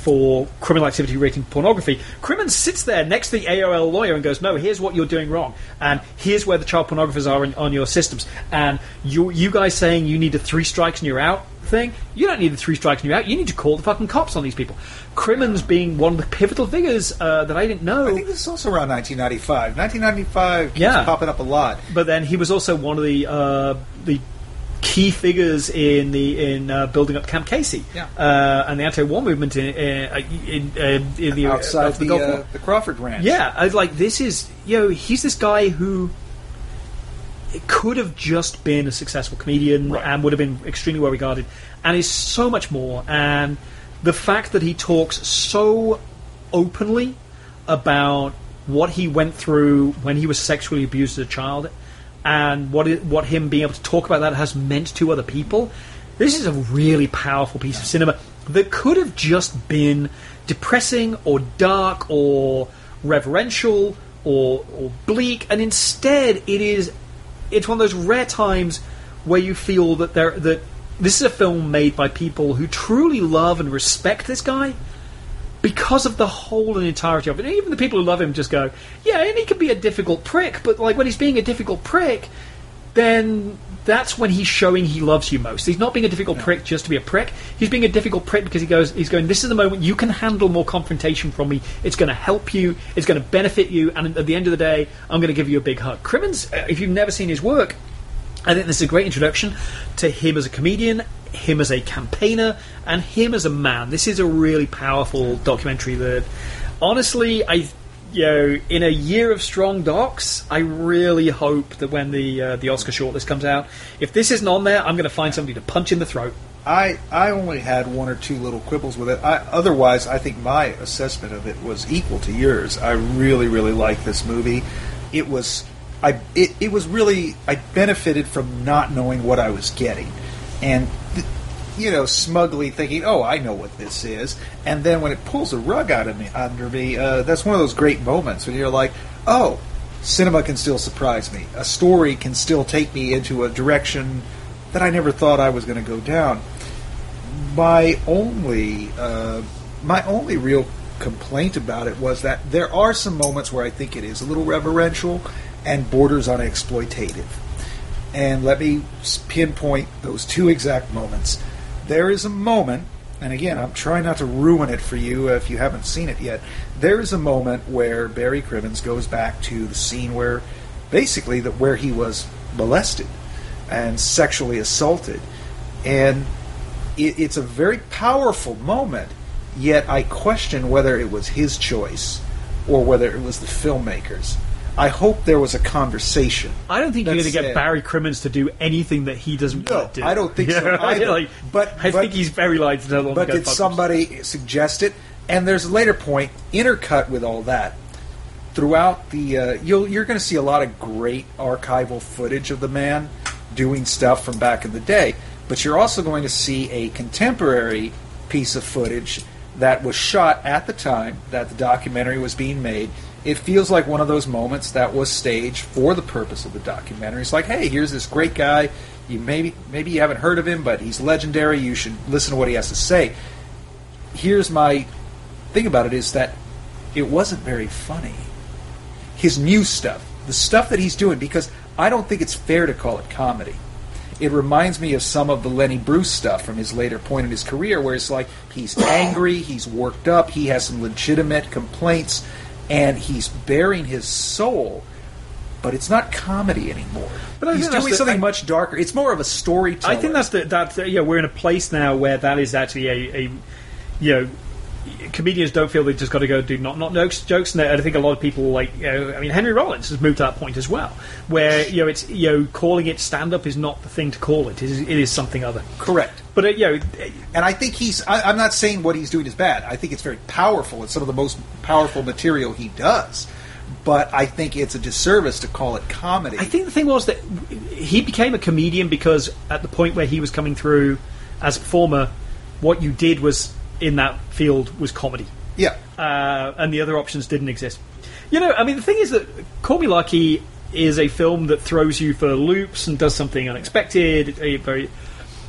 for criminal activity rating pornography. Crimmins sits there next to the AOL lawyer and goes, "No, here's what you're doing wrong, and here's where the child pornographers are in, on your systems, and you you guys saying you need a three strikes and you're out." Thing you don't need the three strikes and you're out. You need to call the fucking cops on these people. Crimmins being one of the pivotal figures uh, that I didn't know. I think this is also around 1995. 1995 keeps Yeah. popping up a lot. but then he was also one of the uh, the key figures in the in uh, building up Camp Casey Yeah. uh, and the anti-war movement in in, in, uh, in the Outside off the, Gulf uh, the Crawford Ranch. Yeah, I was like, this is you know, he's this guy who could have just been a successful comedian Right. and would have been extremely well regarded, and is so much more. And the fact that he talks so openly about what he went through when he was sexually abused as a child, and what it, what him being able to talk about that has meant to other people. This is a really powerful piece of cinema that could have just been depressing or dark or reverential or, or bleak, and instead it is it's one of those rare times where you feel that there that this is a film made by people who truly love and respect this guy because of the whole and entirety of it. And even the people who love him just go, yeah, and he can be a difficult prick, but like when he's being a difficult prick, then that's when he's showing he loves you most. He's not being a difficult prick just to be a prick. He's being a difficult prick because he goes, he's going, this is the moment you can handle more confrontation from me. It's going to help you. It's going to benefit you. And at the end of the day, I'm going to give you a big hug. Crimmins, uh, if you've never seen his work, I think this is a great introduction to him as a comedian, him as a campaigner, and him as a man. This is a really powerful documentary that, honestly, I, you know, in a year of strong docs, I really hope that when the uh, the Oscar shortlist comes out, if this isn't on there, I'm going to find somebody to punch in the throat. I I only had one or two little quibbles with it. I, otherwise, I think my assessment of it was equal to yours. I really really liked this movie. It was I it, it was really I benefited from not knowing what I was getting, and you know smugly thinking, oh, I know what this is, and then when it pulls a rug out of me under me, uh, that's one of those great moments when you're like, oh. Cinema can still surprise me. A story can still take me into a direction that I never thought I was going to go down. My only, uh, my only real complaint about it was that there are some moments where I think it is a little reverential and borders on exploitative. And let me pinpoint those two exact moments. There is a moment, and again, I'm trying not to ruin it for you if you haven't seen it yet. There is a moment where Barry Crimmins goes back to the scene where, basically, that where he was molested and sexually assaulted, and it, it's a very powerful moment. Yet I question whether it was his choice or whether it was the filmmakers. I hope there was a conversation. I don't think you're going to get. Barry Crimmins to do anything that he doesn't No, want to do. I don't think so either. like, But- I but- think he's very likely to But did somebody suggest it? And there's a later point intercut with all that. Throughout the, uh, you'll, you're going to see a lot of great archival footage of the man doing stuff from back in the day. But you're also going to see a contemporary piece of footage that was shot at the time that the documentary was being made. It feels like one of those moments that was staged for the purpose of the documentary. It's like, hey, here's this great guy. You maybe maybe you haven't heard of him, but he's legendary. You should listen to what he has to say here's my thing about it is that it wasn't very funny. His new stuff, the stuff that he's doing, because I don't think it's fair to call it comedy. It reminds me of some of the Lenny Bruce stuff from his later point in his career, where it's like he's angry, he's worked up, he has some legitimate complaints, and he's bearing his soul. But it's not comedy anymore. But I he's doing the- something I- much darker. It's more of a storyteller. I think that's the that uh, yeah we're in a place now where that is actually a, a you know comedians don't feel they've just got to go do not not jokes jokes and I think a lot of people like you know, I mean Henry Rollins has moved to that point as well where you know it's you know calling it stand up is not the thing to call it it is, it is something other correct. but uh, you know And I think he's. I, I'm not saying what he's doing is bad. I think it's very powerful. It's some of the most powerful material he does. But I think it's a disservice to call it comedy. I think the thing was that he became a comedian because at the point where he was coming through as a performer what you did was in that field was comedy yeah. uh, and the other options didn't exist. You know, I mean, the thing is that Call Me Lucky is a film that throws you for loops and does something unexpected. A very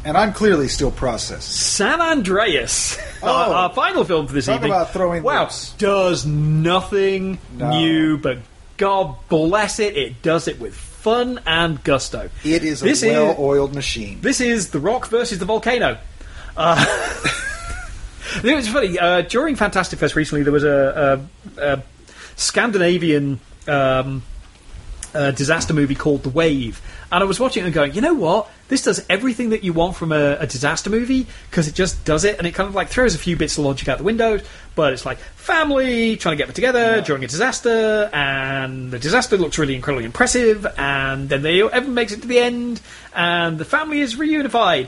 And I'm clearly still processing. San Andreas, Oh. our, our final film for this Talk evening. about throwing wow, loops. does nothing No. new, but God bless it, it does it with fun and gusto. It is a This is- well-oiled machine. This is The Rock versus the Volcano. Uh, it was funny. Uh, during Fantastic Fest recently, there was a, a, a Scandinavian um, uh, disaster movie called The Wave. And I was watching it and going, you know what? This does everything that you want from a, a disaster movie because it just does it, and it kind of like throws a few bits of logic out the window. But it's like family trying to get back together during a disaster, and the disaster looks really incredibly impressive, and then they everyone makes it to the end, and the family is reunified.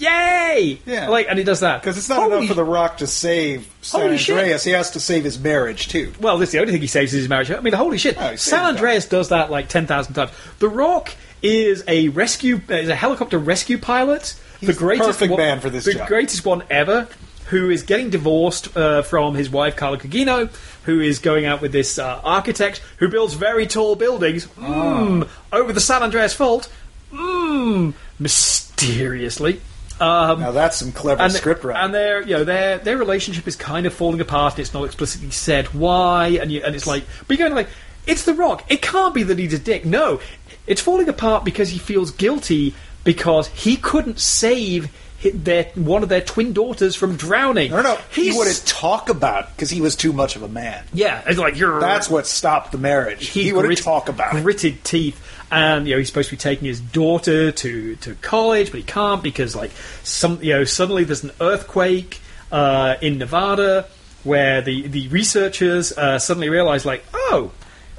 Yay! Yeah. like, and he does that Because it's not Holy enough for The Rock to save San Holy shit. Andreas. He has to save his marriage, too. Well, this is the only thing he saves is his marriage. I mean, holy shit! Oh, he saves San. Andreas does that like ten thousand times. The Rock is a rescue, is a helicopter rescue pilot. The the greatest perfect one, man for this The job. greatest one ever. Who is getting divorced uh, from his wife Carla Gugino, who is going out with this uh, architect who builds very tall buildings mm, over the San Andreas Fault, mm, mysteriously. Um, Now that's some clever and, script writing. and their you know their their relationship is kind of falling apart. It's not explicitly said why, and you, and it's like, but you're going like, it's The Rock. It can't be that he's a dick. No, it's falling apart because he feels guilty because he couldn't save their one of their twin daughters from drowning. no, no. He wouldn't talk about because he was too much of a man. Yeah, it's like you're. That's what stopped the marriage. He, wouldn't grit- talk about it. gritted teeth, and you know he's supposed to be taking his daughter to, to college, but he can't because like some you know suddenly there's an earthquake uh, in Nevada where the the researchers uh, suddenly realize like oh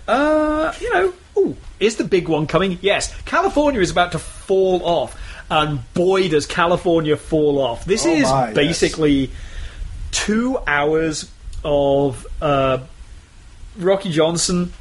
uh, you know ooh is the big one coming? Yes, California is about to fall off, and boy does California fall off. This Oh is my, yes. basically two hours of uh, Rocky Johnson,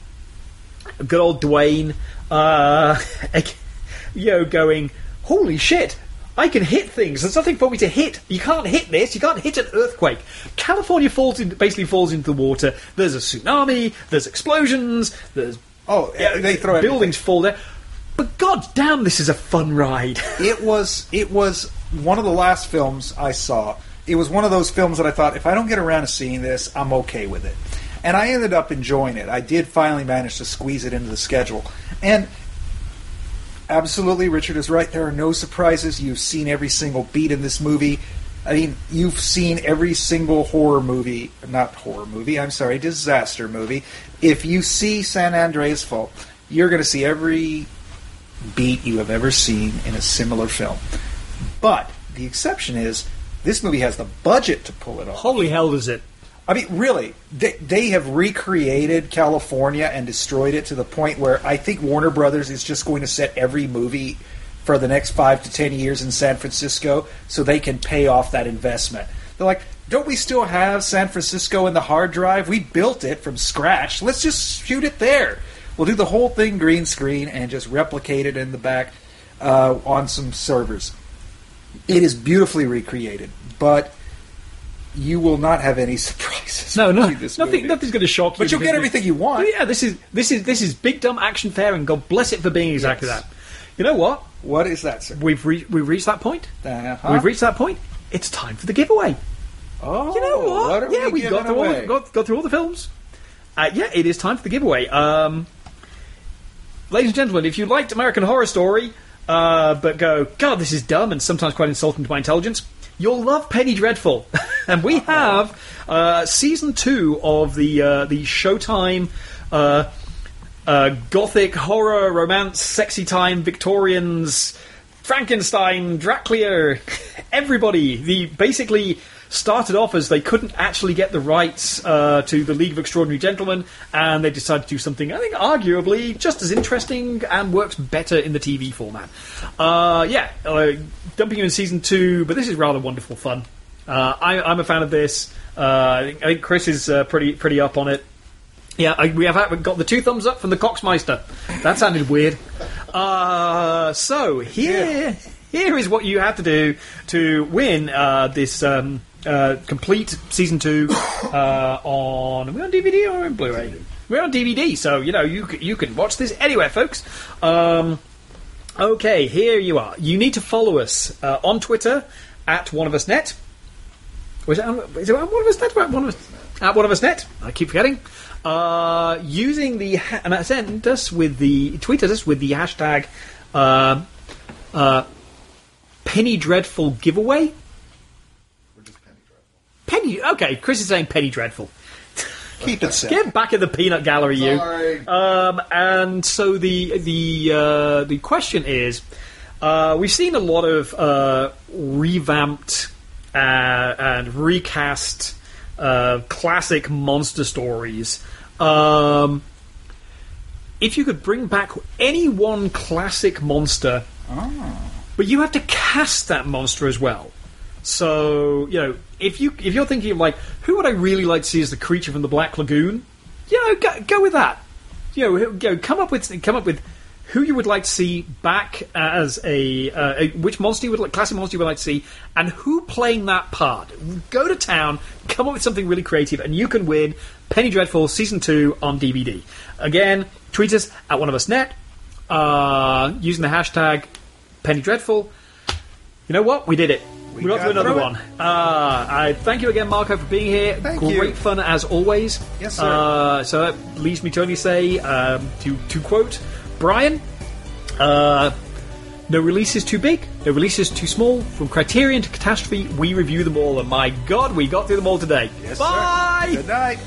good old Dwayne, uh, you know, going, holy shit, I can hit things. There's nothing for me to hit. You can't hit this. You can't hit an earthquake. California falls in, basically falls into the water. There's a tsunami. There's explosions. There's Oh, they throw everything. buildings fall there. But god damn, this is a fun ride. it was it was one of the last films I saw. It was one of those films that I thought if I don't get around to seeing this, I'm okay with it. And I ended up enjoying it. I did finally manage to squeeze it into the schedule. And absolutely Richard is right. There are no surprises. You've seen every single beat in this movie. I mean, you've seen every single horror movie, not horror movie, I'm sorry, disaster movie. If you see San Andreas Fault, you're going to see every beat you have ever seen in a similar film. But the exception is this movie has the budget to pull it off. Holy hell, does it? I mean, really, they, they have recreated California and destroyed it to the point where I think Warner Brothers is just going to set every movie for the next five to ten years in San Francisco so they can pay off that investment. They're like, don't we still have San Francisco in the hard drive? We built it from scratch. Let's just shoot it there. We'll do the whole thing green screen and just replicate it in the back uh, on some servers. It is beautifully recreated, but you will not have any surprises. No, no, nothing. movie. Nothing's going to shock you. But you'll get everything you want. Yeah, this is this is this is big dumb action fair, and God bless it for being exactly Yes. that. You know what? What is that, sir? We've re- we've reached that point. Uh-huh. We've reached that point. It's time for the giveaway. Oh, You know what? are yeah, we, we got through, all the, got, got through all the films. Uh, yeah, it is time for the giveaway. Um, ladies and gentlemen, if you liked American Horror Story, uh, but go, God, this is dumb and sometimes quite insulting to my intelligence, you'll love Penny Dreadful. and we have uh, season two of the uh, the Showtime. Uh, uh, gothic horror romance sexy time Victorians Frankenstein Dracula everybody the basically started off as they couldn't actually get the rights uh, to the League of Extraordinary Gentlemen and they decided to do something I think arguably just as interesting and works better in the TV format. Uh, yeah uh, dumping you in season two but this is rather wonderful fun. Uh, I, I'm a fan of this. Uh, I, think, I think Chris is uh, pretty pretty up on it. Yeah, I, we have we've got the two thumbs up from the Coxmeister. That sounded weird. Uh, so here, here is what you have to do to win uh, this um, uh, complete season two uh, on. Are we on DVD or on Blu-ray? We're on DVD, so you know you c- you can watch this anywhere, folks. Um, okay, here you are. You need to follow us uh, on Twitter at one of us net. It, on, is it on one of us net? One of us, at one of us net. I keep forgetting. Uh, using the ha- and send us with the tweet us with the hashtag uh, uh, Penny Dreadful giveaway. Penny. Okay, Chris is saying Penny Dreadful. Keep it simple. Get back in the peanut gallery, you. Sorry. Um, and so the the uh, the question is, uh, we've seen a lot of uh, revamped uh, and recast uh, classic monster stories. Um, if you could bring back any one classic monster, but you have to cast that monster as well. So you know, if you if you're thinking of like, who would I really like to see as the creature from the Black Lagoon? You know, go, go with that. You know, come up with come up with who you would like to see back as a, uh, a which monster you would like, classic monster you would like to see, and who playing that part. Go to town, come up with something really creative, and you can win Penny Dreadful season two on DVD. Again, tweet us at one of us net uh, using the hashtag Penny Dreadful. You know what? We did it. We, got, got through another one. Uh, I thank you again, Marco, for being here. Thank Great you. fun as always. Yes, sir. Uh, so that leaves me to only say, um, to to quote Brian, uh, no release is too big, no release is too small. From Criterion to Catastrophe, we review them all, and my God, we got through them all today. Yes, sir. Bye. Good night.